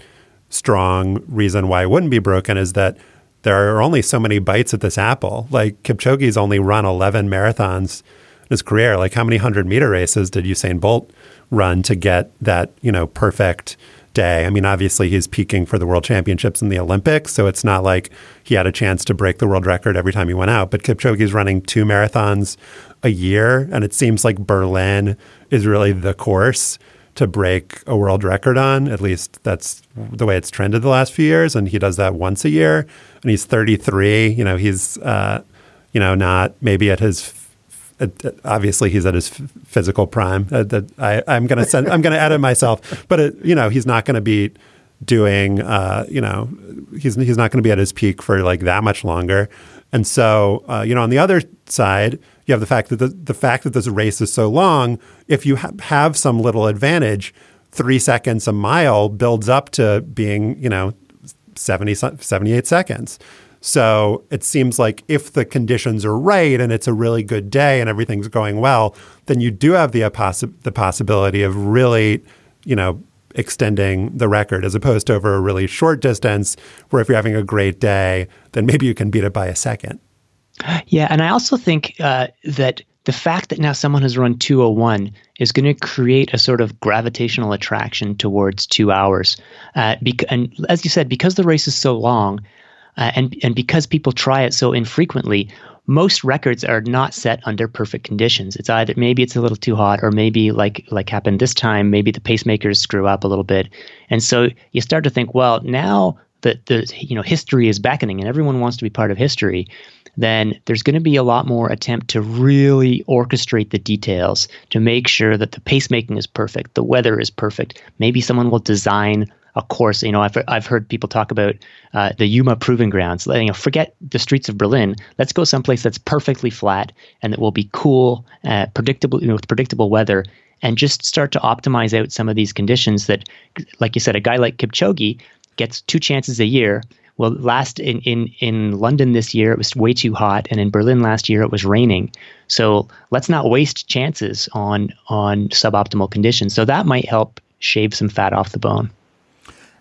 strong reason why it wouldn't be broken is that there are only so many bites at this apple. Like Kipchoge's only run 11 marathons in his career. Like how many hundred meter races did Usain Bolt run to get that, you know, perfect day. I mean, obviously he's peaking for the world championships and the Olympics, so it's not like he had a chance to break the world record every time he went out. But Kipchoge's running two marathons a year, and it seems like Berlin is really the course to break a world record on. At least that's the way it's trended the last few years, and he does that once a year. And he's 33. You know, he's uh, you know not maybe at his obviously he's at his physical prime. Uh, that I, I'm going to send. I'm to edit myself, but it, you know he's not going to be doing. Uh, you know, he's he's not going to be at his peak for like that much longer. And so, uh, you know, on the other side, you have the fact that the, the fact that this race is so long. If you ha- have some little advantage, three seconds a mile builds up to being, you know, 70, 78 seconds. So it seems like if the conditions are right and it's a really good day and everything's going well, then you do have the, possi- the possibility of really, you know, extending the record as opposed to over a really short distance where if you're having a great day, then maybe you can beat it by a second. Yeah, and I also think uh, that the fact that now someone has run 201 is going to create a sort of gravitational attraction towards two hours. Uh, bec- and as you said, because the race is so long, uh, and and because people try it so infrequently, most records are not set under perfect conditions. It's either maybe it's a little too hot, or maybe like like happened this time, maybe the pacemakers screw up a little bit, and so you start to think, well, now that the you know history is beckoning and everyone wants to be part of history, then there's going to be a lot more attempt to really orchestrate the details to make sure that the pacemaking is perfect, the weather is perfect. Maybe someone will design a course. You know, I've I've heard people talk about uh, the Yuma Proving Grounds. You know, forget the streets of Berlin. Let's go someplace that's perfectly flat and that will be cool, uh, predictable, you know, with predictable weather, and just start to optimize out some of these conditions. That, like you said, a guy like Kipchoge gets two chances a year. Well, last in, in, in London this year, it was way too hot, and in Berlin last year, it was raining. So let's not waste chances on on suboptimal conditions. So that might help shave some fat off the bone.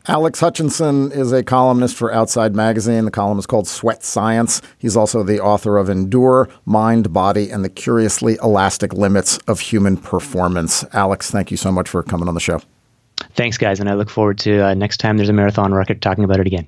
Alex Hutchinson is a columnist for Outside Magazine. The column is called Sweat Science. He's also the author of Endure, Mind, Body, and the Curiously Elastic Limits of Human Performance. Alex, thank you so much for coming on the show. Thanks, guys. And I look forward to uh, next time there's a marathon record talking about it again.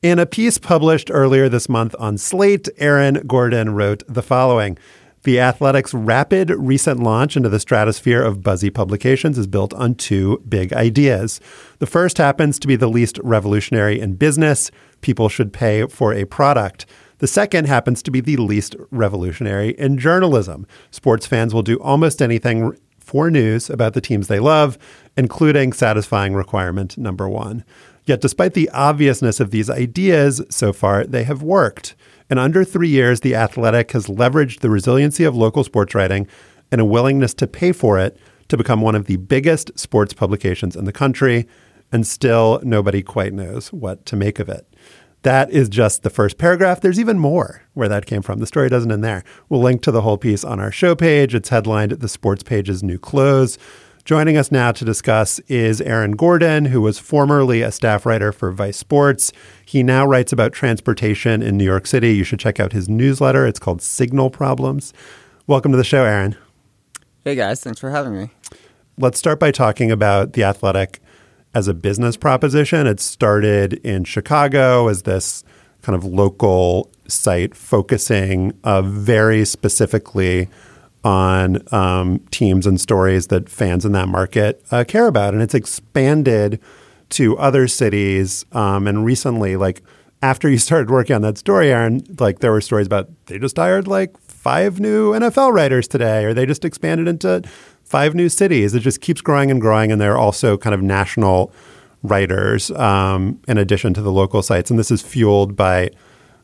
In a piece published earlier this month on Slate, Aaron Gordon wrote the following The Athletic's rapid recent launch into the stratosphere of buzzy publications is built on two big ideas. The first happens to be the least revolutionary in business people should pay for a product. The second happens to be the least revolutionary in journalism. Sports fans will do almost anything for news about the teams they love, including satisfying requirement number one. Yet, despite the obviousness of these ideas, so far they have worked. In under three years, The Athletic has leveraged the resiliency of local sports writing and a willingness to pay for it to become one of the biggest sports publications in the country. And still, nobody quite knows what to make of it. That is just the first paragraph. There's even more where that came from. The story doesn't end there. We'll link to the whole piece on our show page. It's headlined The Sports Page's New Clothes. Joining us now to discuss is Aaron Gordon, who was formerly a staff writer for Vice Sports. He now writes about transportation in New York City. You should check out his newsletter. It's called Signal Problems. Welcome to the show, Aaron. Hey, guys. Thanks for having me. Let's start by talking about The Athletic as a business proposition. It started in Chicago as this kind of local site focusing uh, very specifically on um, teams and stories that fans in that market uh, care about. And it's expanded to other cities. Um, and recently, like after you started working on that story, Aaron, like there were stories about they just hired like five new NFL writers today, or they just expanded into five new cities. It just keeps growing and growing. And they're also kind of national writers um, in addition to the local sites. And this is fueled by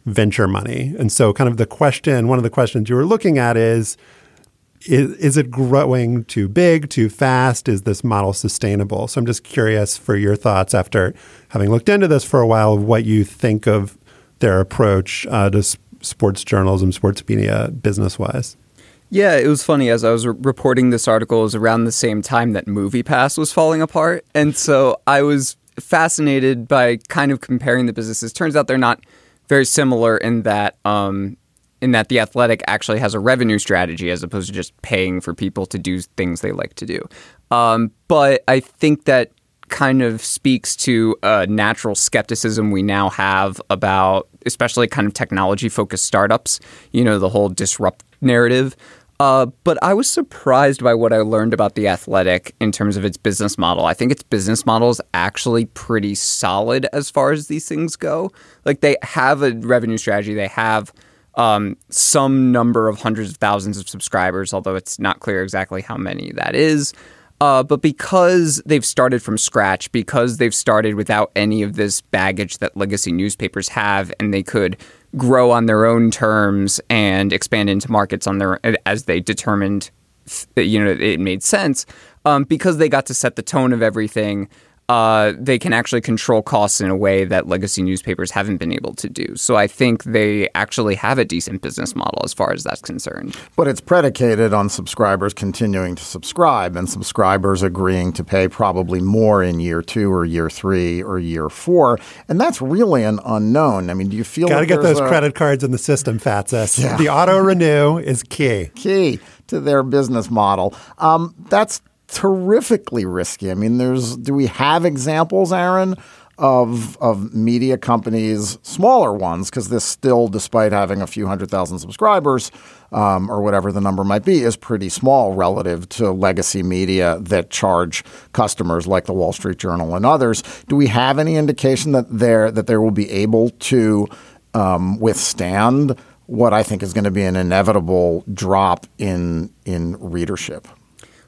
venture money. And so, kind of the question, one of the questions you were looking at is, is, is it growing too big, too fast? Is this model sustainable? So I'm just curious for your thoughts after having looked into this for a while, what you think of their approach uh, to sports journalism, sports media, business wise. Yeah, it was funny as I was re- reporting this article. It was around the same time that MoviePass was falling apart, and so I was fascinated by kind of comparing the businesses. Turns out they're not very similar in that um, in that the athletic actually has a revenue strategy as opposed to just paying for people to do things they like to do. Um, but I think that kind of speaks to a natural skepticism we now have about, especially kind of technology focused startups, you know, the whole disrupt narrative. Uh, but I was surprised by what I learned about the athletic in terms of its business model. I think its business model is actually pretty solid as far as these things go. Like they have a revenue strategy, they have um, some number of hundreds of thousands of subscribers, although it's not clear exactly how many that is. Uh, but because they've started from scratch, because they've started without any of this baggage that legacy newspapers have, and they could grow on their own terms and expand into markets on their as they determined, you know, it made sense. Um, because they got to set the tone of everything uh, they can actually control costs in a way that legacy newspapers haven't been able to do. So I think they actually have a decent business model as far as that's concerned. But it's predicated on subscribers continuing to subscribe and subscribers agreeing to pay probably more in year two or year three or year four. And that's really an unknown. I mean, do you feel Got to like get those a credit cards in the system, Fatsis. Yeah. The auto renew is key. key to their business model? Um, that's terrifically risky. I mean, there's do we have examples, Aaron, of of media companies, smaller ones, because this still, despite having a few hundred thousand subscribers um, or whatever the number might be, is pretty small relative to legacy media that charge customers like the Wall Street Journal and others. Do we have any indication that there that they will be able to um, withstand? What I think is going to be an inevitable drop in in readership.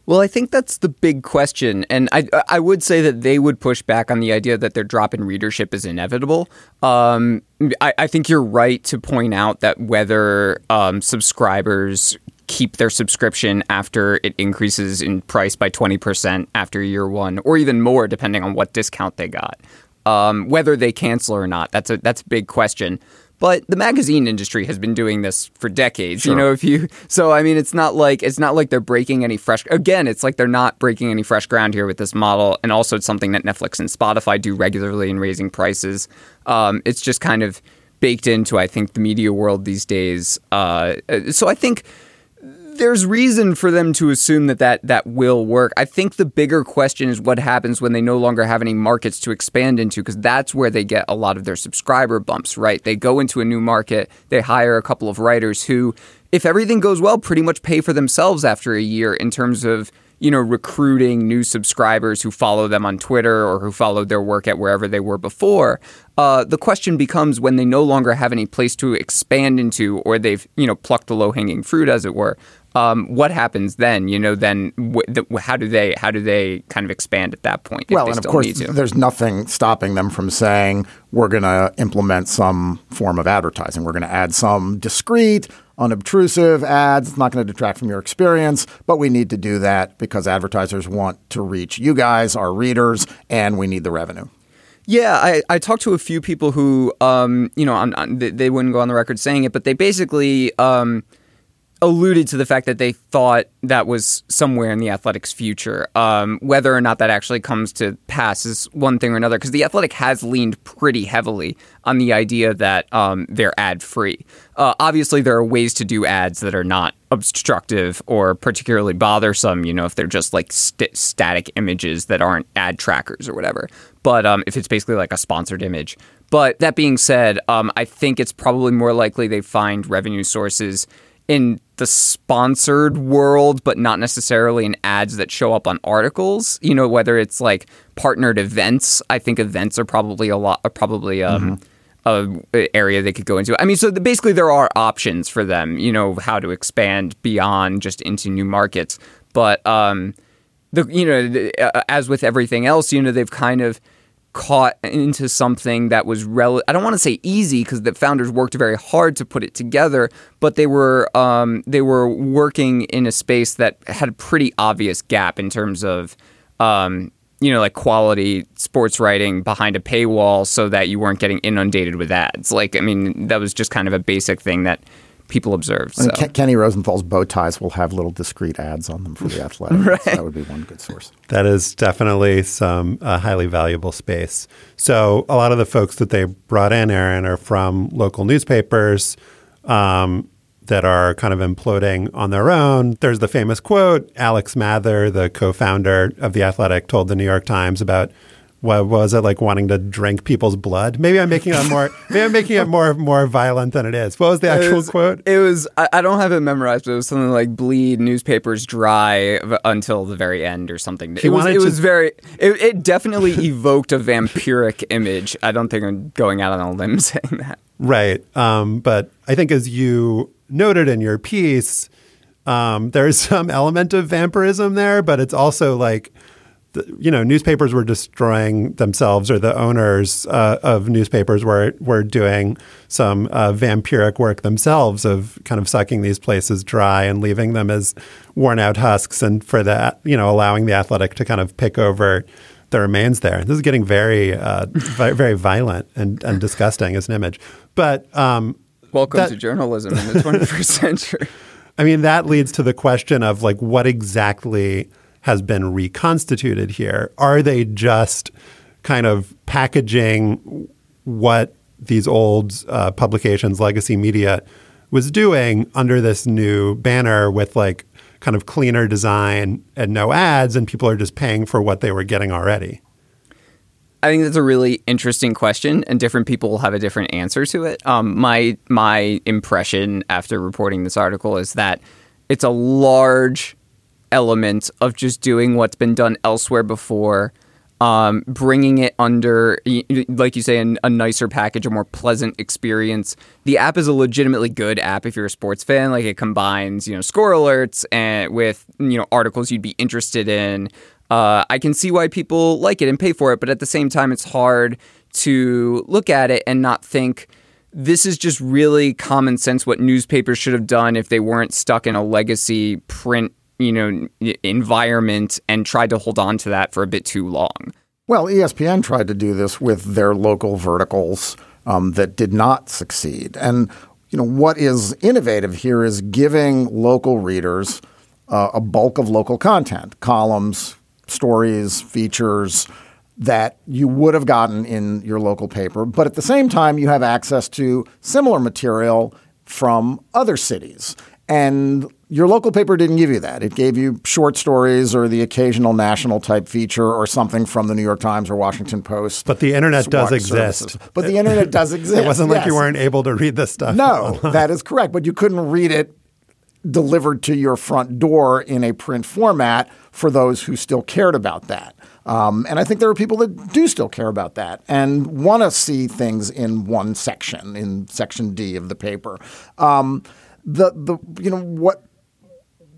Well, I think that's the big question, and I I would say that they would push back on the idea that their drop in readership is inevitable. Um, I, I think you're right to point out that whether um, subscribers keep their subscription after it increases in price by twenty percent after year one, or even more, depending on what discount they got, um, whether they cancel or not, that's a that's a big question. But the magazine industry has been doing this for decades. You know, if you so I mean it's not like it's not like they're breaking any fresh again, it's like they're not breaking any fresh ground here with this model. And also it's something that Netflix and Spotify do regularly in raising prices. Um, it's just kind of baked into I think the media world these days. Uh, so I think there's reason for them to assume that, that that will work. I think the bigger question is what happens when they no longer have any markets to expand into, because that's where they get a lot of their subscriber bumps, right? They go into a new market, they hire a couple of writers who, if everything goes well, pretty much pay for themselves after a year in terms of you know, recruiting new subscribers who follow them on Twitter or who followed their work at wherever they were before. Uh, the question becomes when they no longer have any place to expand into, or they've you know plucked the low hanging fruit, as it were. Um, what happens then? You know, then the, how do they how do they kind of expand at that point? if Well, and of course, there's nothing stopping them from saying we're going to implement some form of advertising. We're going to add some discreet, unobtrusive ads. It's not going to detract from your experience, but we need to do that because advertisers want to reach you guys, our readers, and we need the revenue. Yeah, I, I talked to a few people who, um, you know, I'm, I'm- they, they wouldn't go on the record saying it, but they basically um, alluded to the fact that they thought that was somewhere in the Athletic's future. Um, whether or not that actually comes to pass is one thing or another, because the Athletic has leaned pretty heavily on the idea that um, they're ad free. Uh, obviously, there are ways to do ads that are not obstructive or particularly bothersome, you know, if they're just like st- static images that aren't ad trackers or whatever. But um, if it's basically like a sponsored image. But that being said, um, I think it's probably more likely they find revenue sources in the sponsored world, but not necessarily in ads that show up on articles. You know, whether it's like partnered events. I think events are probably a lot, are probably um, a area they could go into. I mean, so the, basically there are options for them. You know, how to expand beyond just into new markets. But um, the you know, the, uh, as with everything else, you know, they've kind of caught into something that was rel- I don't want to say easy because the founders worked very hard to put it together, but they were um, they were working in a space that had a pretty obvious gap in terms of um, you know like quality sports writing behind a paywall so that you weren't getting inundated with ads. Like I mean that was just kind of a basic thing that people observed. So. Ken- Kenny Rosenthal's bow ties will have little discreet ads on them for the athletic. So that would be one good source. That is definitely some uh, highly valuable space. So a lot of the folks that they brought in, Aaron, are from local newspapers um, that are kind of imploding on their own. There's the famous quote Alex Mather, the co-founder of the Athletic, told the New York Times about what was it like wanting to drink people's blood? Maybe I'm making it more. maybe I'm making it more more violent than it is. What was the It actual was- quote? It was I, I don't have it memorized, but it was something like bleed newspapers dry v- until the very end or something. He it was, it to- was very it, it definitely evoked a vampiric image. I don't think I'm going out on a limb saying that. Right. Um, but I think as you noted in your piece, um, there's some element of vampirism there, but it's also like you know, newspapers were destroying themselves, or the owners uh, of newspapers were were doing some uh, vampiric work themselves of kind of sucking these places dry and leaving them as worn out husks, and for that, you know, allowing the athletic to kind of pick over the remains there. This is getting very, uh, very violent and, and disgusting as an image. But um, welcome that, to journalism in the 21st century. I mean, that leads to the question of like what exactly has been reconstituted here. Are they just kind of packaging what these old uh, publications, legacy media, was doing under this new banner with like kind of cleaner design and no ads, and people are just paying for what they were getting already? I think that's a really interesting question, and different people will have a different answer to it. Um, my my impression after reporting this article is that it's a large element of just doing what's been done elsewhere before, um, bringing it under, like you say, a, a nicer package, a more pleasant experience. The app is a legitimately good app if you're a sports fan. Like it combines, you know, score alerts and with you know articles you'd be interested in. Uh, I can see why people like it and pay for it, but at the same time, it's hard to look at it and not think this is just really common sense what newspapers should have done if they weren't stuck in a legacy print you know environment and tried to hold on to that for a bit too long. Well, ESPN tried to do this with their local verticals um, that did not succeed. And you know what is innovative here is giving local readers uh, a bulk of local content, columns, stories, features that you would have gotten in your local paper, but at the same time you have access to similar material from other cities. And your local paper didn't give you that. It gave you short stories or the occasional national type feature or something from the New York Times or Washington Post. But the internet does exist. But the internet does exist. it wasn't like yes. you weren't able to read this stuff. No, that is correct. But you couldn't read it delivered to your front door in a print format for those who still cared about that. Um, and I think there are people that do still care about that and want to see things in one section, in section D of the paper. Um, the the you know what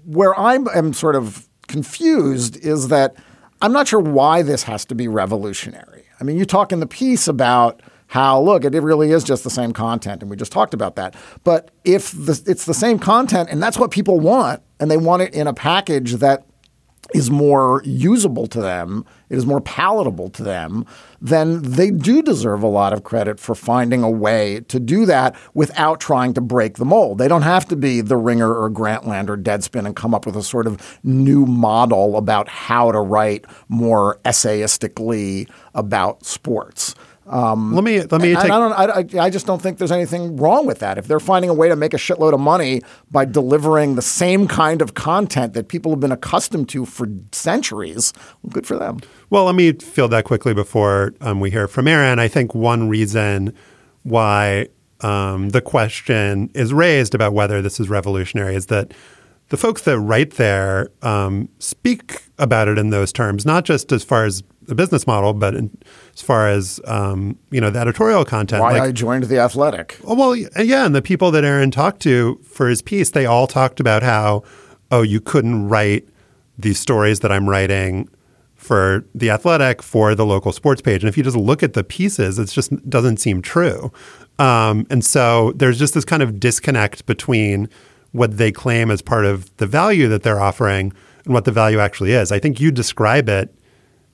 where I am sort of confused is that I'm not sure why this has to be revolutionary. I mean, you talk in the piece about how look, it really is just the same content, and we just talked about that. But if the, it's the same content, and that's what people want, and they want it in a package that is more usable to them, it is more palatable to them, then they do deserve a lot of credit for finding a way to do that without trying to break the mold. They don't have to be the Ringer or Grantland or Deadspin and come up with a sort of new model about how to write more essayistically about sports. Um, let me let me. Take... I, don't. I, I just don't think there's anything wrong with that. If they're finding a way to make a shitload of money by delivering the same kind of content that people have been accustomed to for centuries, well, good for them. Well, let me field that quickly before um, we hear from Aaron. I think one reason why um, the question is raised about whether this is revolutionary is that the folks that write there um, speak about it in those terms, not just as far as the business model, but in, as far as um, you know, the editorial content. Why like, I joined the Athletic. Oh, well, yeah, and the people that Aaron talked to for his piece, they all talked about how, oh, you couldn't write these stories that I'm writing for the Athletic for the local sports page, and if you just look at the pieces, it just doesn't seem true. Um, and so there's just this kind of disconnect between what they claim as part of the value that they're offering and what the value actually is. I think you describe it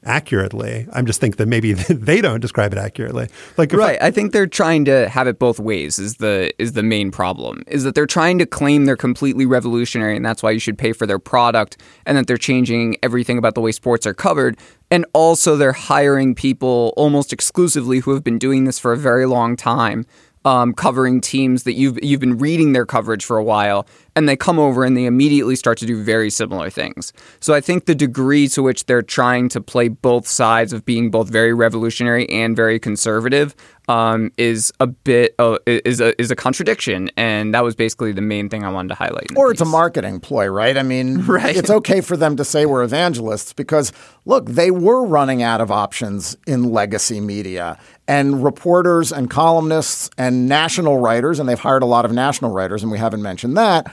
accurately. I'm just think that maybe they don't describe it accurately. Like right, I, I, think they're trying to have it both ways. Is the is the main problem is that they're trying to claim they're completely revolutionary and that's why you should pay for their product and that they're changing everything about the way sports are covered. And also they're hiring people almost exclusively who have been doing this for a very long time um, covering teams that you've you've been reading their coverage for a while, and they come over and they immediately start to do very similar things. So I think the degree to which they're trying to play both sides of being both very revolutionary and very conservative um, is a bit uh, is a is a contradiction, and that was basically the main thing I wanted to highlight. Or it's a marketing ploy, right? I mean, right. it's okay for them to say we're evangelists because look, they were running out of options in legacy media, and reporters and columnists and national writers, and they've hired a lot of national writers, and we haven't mentioned that.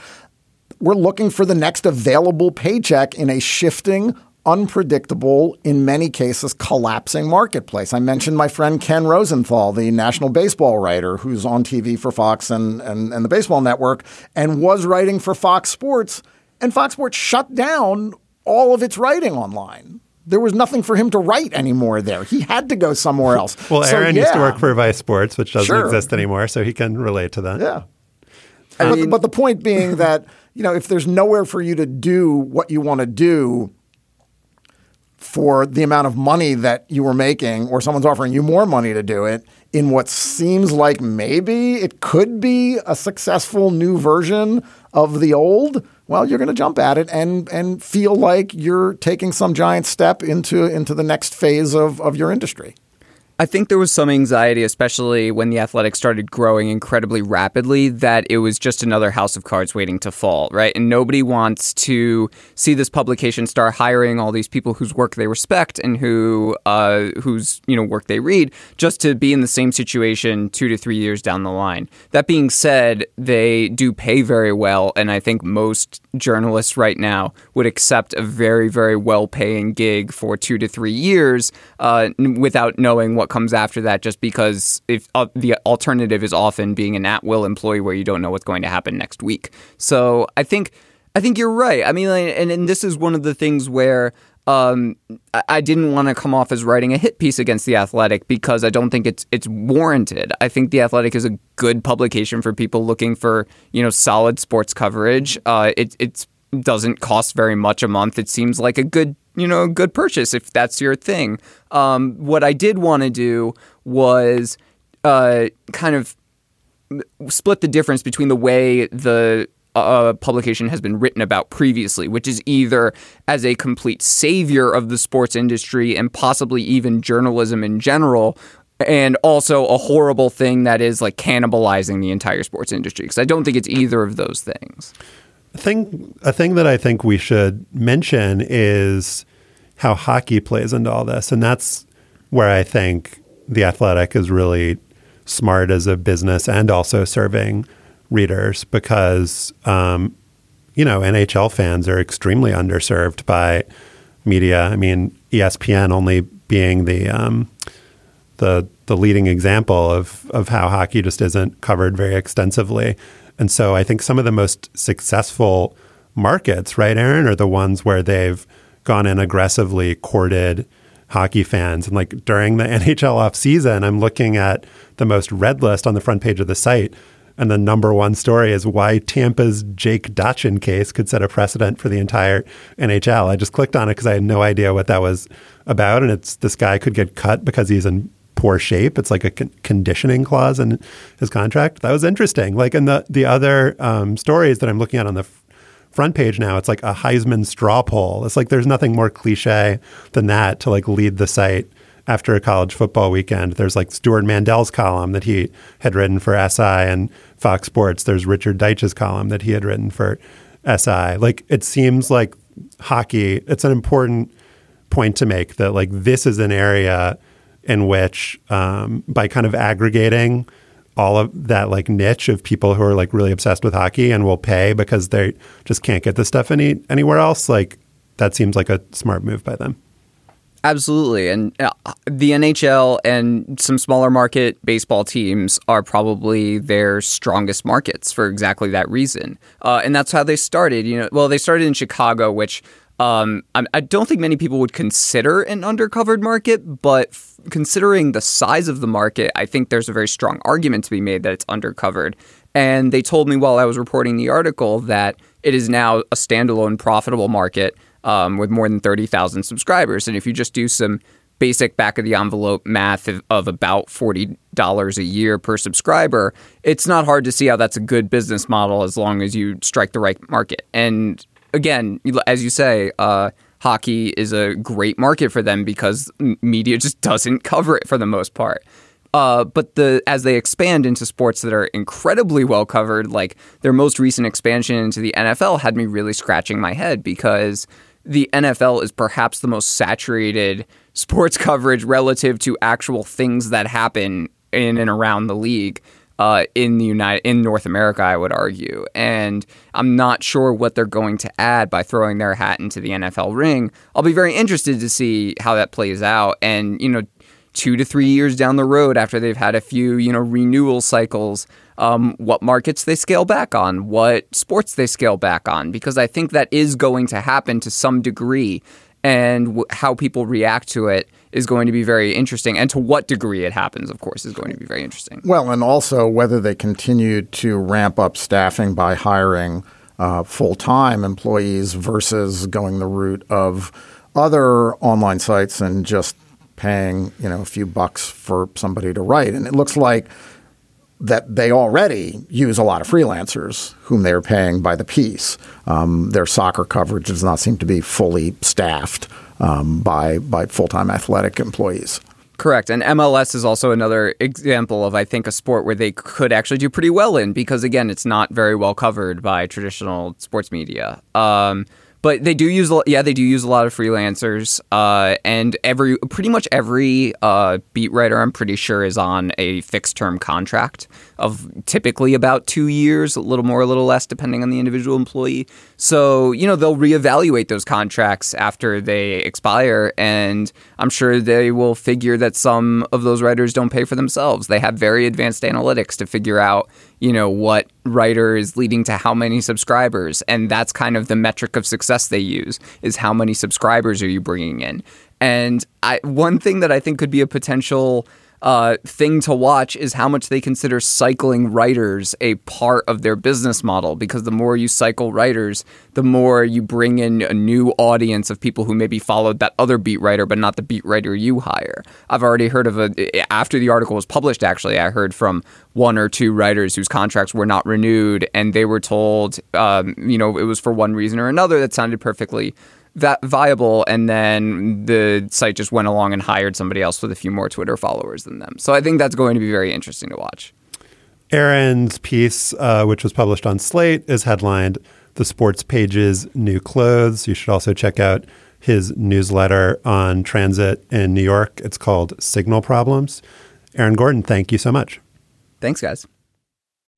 We're looking for the next available paycheck in a shifting, unpredictable, in many cases, collapsing marketplace. I mentioned my friend Ken Rosenthal, the national baseball writer who's on TV for Fox and, and, and the Baseball Network and was writing for Fox Sports. And Fox Sports shut down all of its writing online. There was nothing for him to write anymore there. He had to go somewhere else. Well, So, Aaron used to work for Vice Sports, which doesn't Sure. exist anymore, so he can relate to that. Yeah. but, but the point being that, you know, if there's nowhere for you to do what you want to do for the amount of money that you were making, or someone's offering you more money to do it in what seems like maybe it could be a successful new version of the old, well, you're going to jump at it and and feel like you're taking some giant step into into the next phase of, of your industry. I think there was some anxiety, especially when the Athletic started growing incredibly rapidly, that it was just another house of cards waiting to fall, right? And nobody wants to see this publication start hiring all these people whose work they respect and who uh, whose you know work they read, just to be in the same situation two to three years down the line. That being said, they do pay very well, and I think most journalists right now would accept a very, very well-paying gig for two to three years uh, without knowing what comes after that. Just because if uh, the alternative is often being an at-will employee where you don't know what's going to happen next week. So I think I think you're right. I mean, and and this is one of the things where. Um, I- didn't want to come off as writing a hit piece against the Athletic because I don't think it's it's warranted. I think the Athletic is a good publication for people looking for you know solid sports coverage. Uh, it it's doesn't cost very much a month. It seems like a good you know a good purchase if that's your thing. Um, what I did want to do was uh, kind of split the difference between the way the uh, publication has been written about previously, which is either as a complete savior of the sports industry and possibly even journalism in general. And also a horrible thing that is like cannibalizing the entire sports industry. Because I don't think it's either of those things. Thing, a thing that I think we should mention is how hockey plays into all this, and that's where I think the Athletic is really smart as a business and also serving readers because um, you know NHL fans are extremely underserved by media. I mean, ESPN only being the um, the the leading example of of how hockey just isn't covered very extensively. And so I think some of the most successful markets, right, Aaron, are the ones where they've gone and aggressively courted hockey fans. And like during the NHL off season, I'm looking at the most read list on the front page of the site. And the number one story is why Tampa's Jake Dotchin case could set a precedent for the entire NHL. I just clicked on it because I had no idea what that was about. And it's this guy could get cut because he's in poor shape. It's like a con- conditioning clause in his contract. That was interesting. Like in the the other um, stories that I'm looking at on the f- front page now, it's like a Heisman straw poll. It's like there's nothing more cliche than that to like lead the site after a college football weekend. There's like Stewart Mandel's column that he had written for SI and Fox Sports. There's Richard Deitsch's column that he had written for SI. Like it seems like hockey. It's an important point to make that like this is an area in which um, by kind of aggregating all of that like niche of people who are like really obsessed with hockey and will pay because they just can't get the stuff any anywhere else like that seems like a smart move by them Absolutely. And uh, the NHL and some smaller market baseball teams are probably their strongest markets for exactly that reason. Uh, and that's how they started. You know, well, they started in Chicago, which um, I, don't think many people would consider an undercovered market, but f- considering the size of the market, I think there's a very strong argument to be made that it's undercovered. And they told me while I was reporting the article that it is now a standalone profitable market um, with more than 30,000 subscribers. And if you just do some basic back of the envelope math of, of about $40 a year per subscriber, it's not hard to see how that's a good business model as long as you strike the right market. And again, as you say, uh, hockey is a great market for them because media just doesn't cover it for the most part. Uh, but the as they expand into sports that are incredibly well covered, like their most recent expansion into the NFL, had me really scratching my head because the NFL is perhaps the most saturated sports coverage relative to actual things that happen in and around the league. Uh, in the United in North America, I would argue. And I'm not sure what they're going to add by throwing their hat into the NFL ring. I'll be very interested to see how that plays out. And you know, two to three years down the road, after they've had a few you know renewal cycles, um, what markets they scale back on, what sports they scale back on, because I think that is going to happen to some degree, and w- how people react to it is going to be very interesting. And to what degree it happens, of course, is going to be very interesting. Well, and also whether they continue to ramp up staffing by hiring uh, full time employees versus going the route of other online sites and just paying you know a few bucks for somebody to write. And it looks like that they already use a lot of freelancers whom they're paying by the piece. Um, their soccer coverage does not seem to be fully staffed um, by by full time athletic employees. Correct. And MLS is also another example of, I think, a sport where they could actually do pretty well in because, again, it's not very well covered by traditional sports media. Um, but they do use, yeah, they do use a lot of freelancers, uh, and every pretty much every uh, beat writer, I'm pretty sure, is on a fixed term contract of typically about two years, a little more, a little less, depending on the individual employee. So you know they'll reevaluate those contracts after they expire, and I'm sure they will figure that some of those writers don't pay for themselves. They have very advanced analytics to figure out you know what writer is leading to how many subscribers and that's kind of the metric of success they use is how many subscribers are you bringing in and I, one thing that i think could be a potential uh, thing to watch is how much they consider cycling writers a part of their business model. Because the more you cycle writers, the more you bring in a new audience of people who maybe followed that other beat writer, but not the beat writer you hire. I've already heard of a, after the article was published, actually, I heard from one or two writers whose contracts were not renewed, and they were told, um, you know, it was for one reason or another that sounded perfectly that viable and then the site just went along and hired somebody else with a few more twitter followers than them. So i think that's going to be very interesting to watch. Aaron's piece uh, which was published on slate is headlined the sports pages new clothes. You should also check out his newsletter on transit in new york. It's called signal problems. Aaron gordon thank you so much. Thanks guys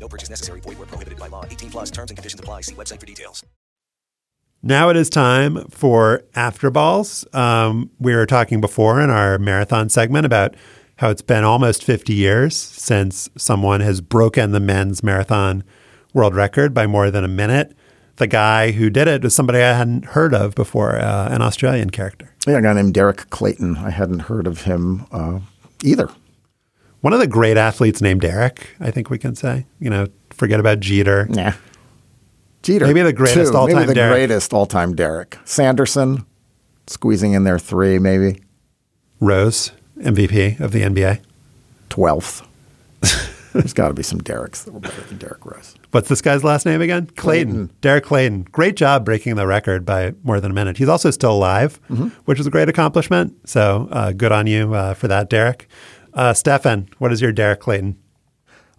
No purchase necessary. Void where prohibited by law. 18 plus terms and conditions apply. See website for details. Now it is time for After Balls. Um, we were talking before in our marathon segment about how it's been almost 50 years since someone has broken the men's marathon world record by more than a minute. The guy who did it was somebody I hadn't heard of before, uh, an Australian character. Yeah, a guy named Derek Clayton. I hadn't heard of him uh, either. One of the great athletes named Derek, I think we can say. You know, forget about Jeter. Yeah. Jeter. Maybe the greatest two. all-time Maybe the Derek. greatest all-time Derek. Sanderson, squeezing in there three, maybe. Rose, MVP of the NBA. 12th. There's got to be some Derek's that were better than Derrick Rose. What's this guy's last name again? Clayton. Clayton. Derek Clayton. Great job breaking the record by more than a minute. He's also still alive, Mm-hmm. which is a great accomplishment. So uh, good on you uh, for that, Derek. Uh, Stefan, what is your Derek Clayton?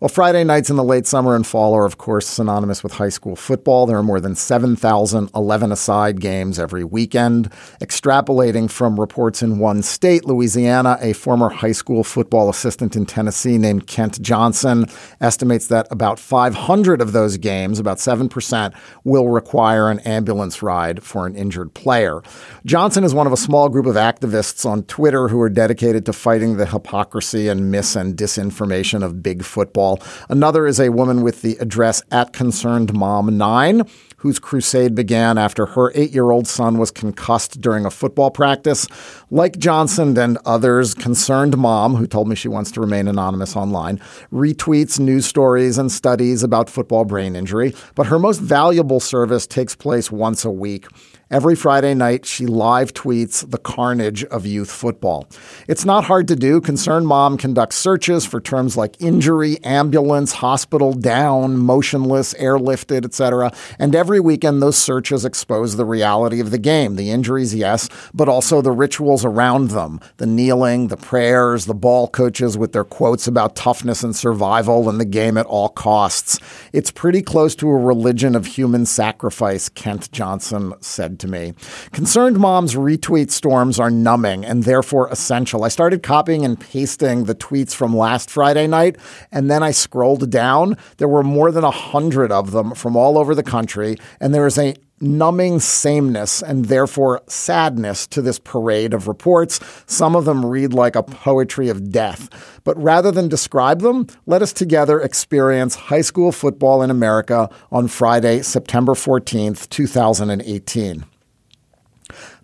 Well, Friday nights in the late summer and fall are, of course, synonymous with high school football. There are more than 7,000 11 aside games every weekend. Extrapolating from reports in one state, Louisiana, a former high school football assistant in Tennessee named Kent Johnson estimates that about 500 of those games, about 7%, will require an ambulance ride for an injured player. Johnson is one of a small group of activists on Twitter who are dedicated to fighting the hypocrisy and mis and disinformation of big football. Another is a woman with the address at concerned mom 9 whose crusade began after her eight year old son was concussed during a football practice. Like Johnson and others, Concerned Mom, who told me she wants to remain anonymous online, retweets news stories and studies about football brain injury. But her most valuable service takes place once a week Every Friday night, she live tweets the carnage of youth football. It's not hard to do. Concerned Mom conducts searches for terms like injury, ambulance, hospital, down, motionless, airlifted, etc. And every weekend, those searches expose the reality of the game. The injuries, yes, but also the rituals around them the kneeling, the prayers, the ball coaches with their quotes about toughness and survival and the game at all costs. It's pretty close to a religion of human sacrifice, Kent Johnson said to me. Concerned Mom's retweet storms are numbing and therefore essential. I started copying and pasting the tweets from last Friday night, and then I scrolled down. There were more than a hundred of them from all over the country, and there is a numbing sameness and therefore sadness to this parade of reports. Some of them read like a poetry of death. But rather than describe them, let us together experience high school football in America on Friday, September 14th, 2018.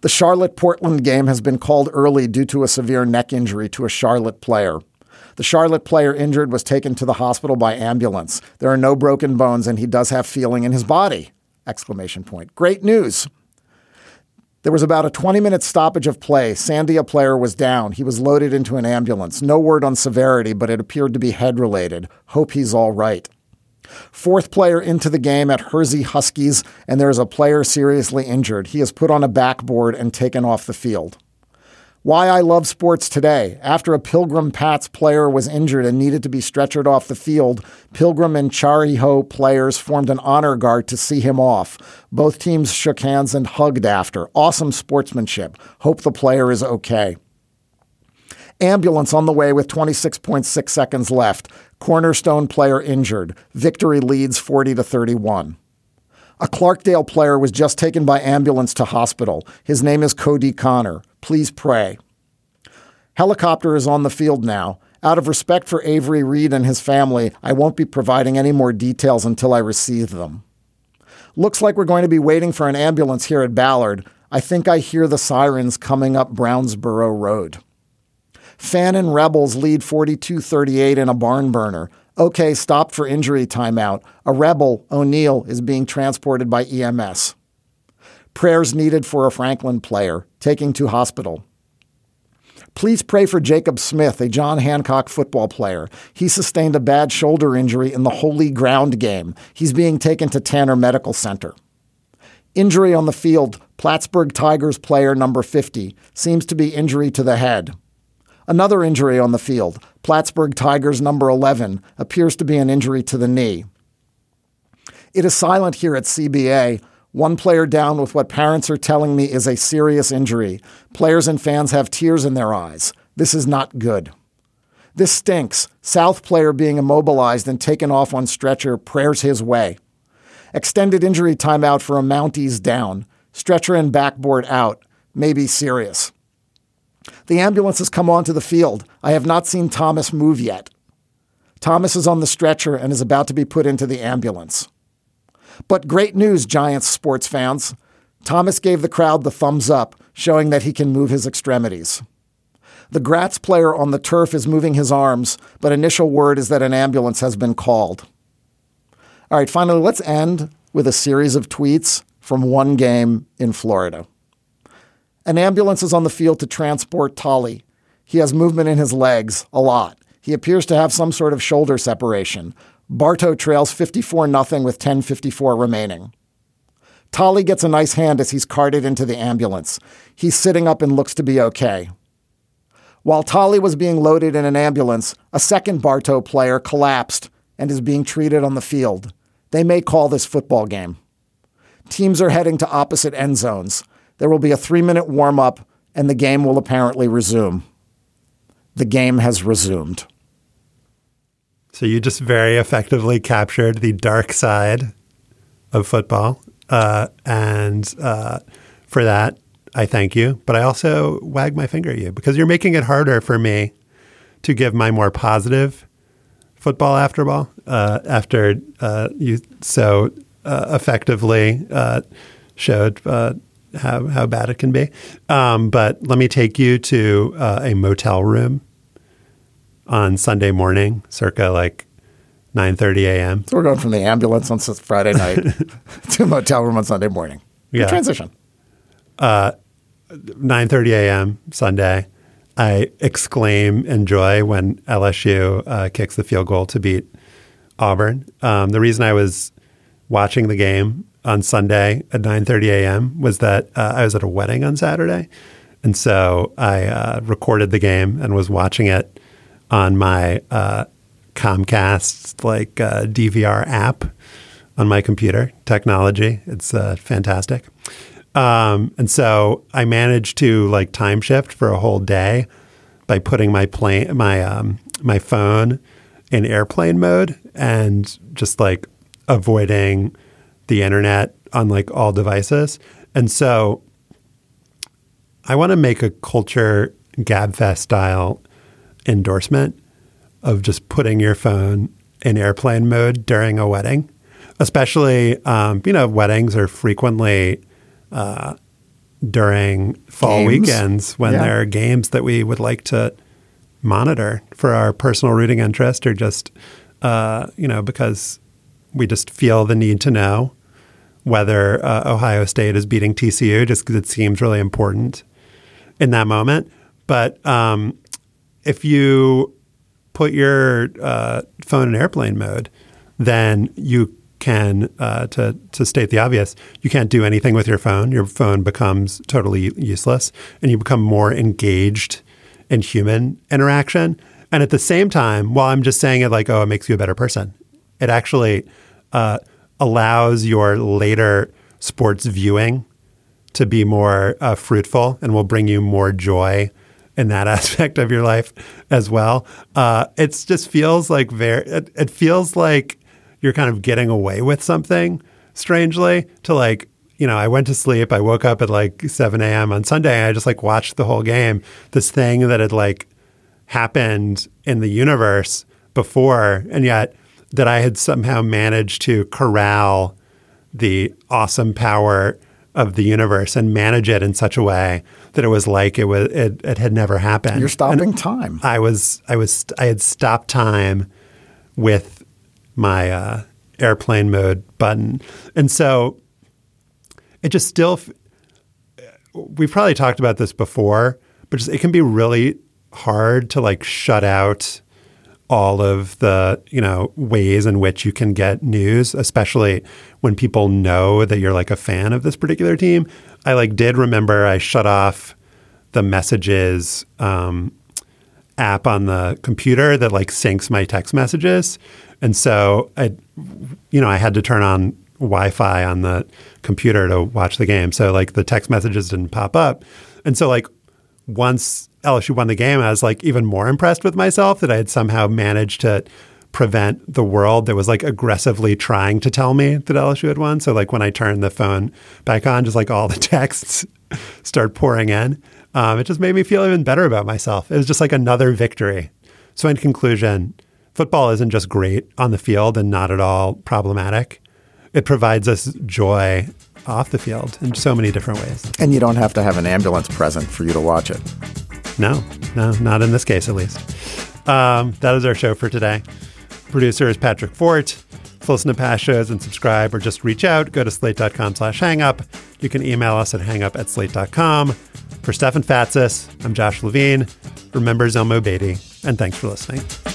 The Charlotte Portland game has been called early due to a severe neck injury to a Charlotte player. The Charlotte player injured was taken to the hospital by ambulance. There are no broken bones and he does have feeling in his body. Exclamation point. Great news. There was about a 20 minute stoppage of play. Sandia player was down. He was loaded into an ambulance. No word on severity, but it appeared to be head related. Hope he's all right. Fourth player into the game at Hersey Huskies, and there is a player seriously injured. He is put on a backboard and taken off the field. Why I love sports today. After a Pilgrim Pats player was injured and needed to be stretchered off the field, Pilgrim and Chariho players formed an honor guard to see him off. Both teams shook hands and hugged after. Awesome sportsmanship. Hope the player is okay. Ambulance on the way with 26.6 seconds left. Cornerstone player injured. Victory leads 40 to 31. A Clarkdale player was just taken by ambulance to hospital. His name is Cody Connor. Please pray. Helicopter is on the field now. Out of respect for Avery Reed and his family, I won't be providing any more details until I receive them. Looks like we're going to be waiting for an ambulance here at Ballard. I think I hear the sirens coming up Brownsboro Road. Fan and Rebels lead 42 38 in a barn burner. Okay, stop for injury timeout. A Rebel, O'Neill, is being transported by EMS. Prayers needed for a Franklin player, taking to hospital. Please pray for Jacob Smith, a John Hancock football player. He sustained a bad shoulder injury in the Holy Ground game. He's being taken to Tanner Medical Center. Injury on the field Plattsburgh Tigers player number 50 seems to be injury to the head. Another injury on the field Plattsburgh Tigers number 11 appears to be an injury to the knee. It is silent here at CBA one player down with what parents are telling me is a serious injury. Players and fans have tears in their eyes. This is not good. This stinks. South player being immobilized and taken off on stretcher, prayers his way. Extended injury timeout for a Mounties down. Stretcher and backboard out. Maybe serious. The ambulance has come onto the field. I have not seen Thomas move yet. Thomas is on the stretcher and is about to be put into the ambulance. But great news, Giants sports fans. Thomas gave the crowd the thumbs up, showing that he can move his extremities. The Gratz player on the turf is moving his arms, but initial word is that an ambulance has been called. All right, finally, let's end with a series of tweets from one game in Florida. An ambulance is on the field to transport Tolly. He has movement in his legs, a lot. He appears to have some sort of shoulder separation. Bartow trails 54 0 with 10.54 remaining. Tolly gets a nice hand as he's carted into the ambulance. He's sitting up and looks to be okay. While Tolly was being loaded in an ambulance, a second Bartow player collapsed and is being treated on the field. They may call this football game. Teams are heading to opposite end zones. There will be a three minute warm up, and the game will apparently resume. The game has resumed. So you just very effectively captured the dark side of football. Uh, and uh, for that, I thank you. But I also wag my finger at you because you're making it harder for me to give my more positive football after ball uh, after uh, you so uh, effectively uh, showed how, how bad it can be. Um, but let me take you to a motel room on Sunday morning, circa like 9:30 a.m. So we're going from the ambulance on Friday night to a motel room on Sunday morning. Good yeah. transition. uh, 9:30 a.m. Sunday, I exclaim in joy when LSU uh, kicks the field goal to beat Auburn. Um, the reason I was watching the game on Sunday at 9:30 a.m. was that uh, I was at a wedding on Saturday, and so I uh, recorded the game and was watching it on my uh, Comcast like uh, DVR app on my computer. Technology, it's uh, fantastic. Um, and so I managed to like time shift for a whole day by putting my plane, my um, my phone in airplane mode and just like avoiding the internet on like all devices. And so I want to make a culture gabfest style endorsement of just putting your phone in airplane mode during a wedding, especially um, you know weddings are frequently uh, during fall Games. weekends when Yeah. there are games that we would like to monitor for our personal rooting interest or just uh, you know because we just feel the need to know whether uh, Ohio State is beating TCU just because it seems really important in that moment. But um, if you put your uh, phone in airplane mode, then you can, uh, to, to state the obvious, you can't do anything with your phone. Your phone becomes totally useless and you become more engaged in human interaction. And at the same time, while I'm just saying it like, oh, it makes you a better person, it actually uh, allows your later sports viewing to be more uh, fruitful and will bring you more joy in that aspect of your life as well. Uh, it just feels like very. It, it feels like you're kind of getting away with something strangely. To like, you know, I went to sleep. I woke up at like 7 a.m. on Sunday. And I just like watched the whole game. This thing that had like happened in the universe before, and yet that I had somehow managed to corral the awesome power of the universe and manage it in such a way that it was like it was it, it had never happened. You're stopping time. I was I was I had stopped time with my uh, airplane mode button, and so it just still. f- We've probably talked about this before, but just, it can be really hard to like shut out all of the you know ways in which you can get news especially when people know that you're like a fan of this particular team. I like did remember i shut off the messages um, app on the computer that like syncs my text messages. And so i you know i had to turn on wi-fi on the computer to watch the game. So like the text messages didn't pop up. And so like once LSU won the game, I was like even more impressed with myself that I had somehow managed to prevent the world that was like aggressively trying to tell me that LSU had won. So like when I turned the phone back on, just like all the texts start pouring in. Um, it just made me feel even better about myself. It was just like another victory. So in conclusion, football isn't just great on the field and not at all problematic. It provides us joy off the field in so many different ways. And you don't have to have an ambulance present for you to watch it. No, no, not in this case, at least. Um, that is our show for today. Producer is Patrick Fort. To listen to past shows and subscribe or just reach out, go to slate.com slash hangup. You can email us at hangup at slate.com. For Stefan Fatsis, I'm Josh Levin. Remember Zelmo Beaty, and thanks for listening.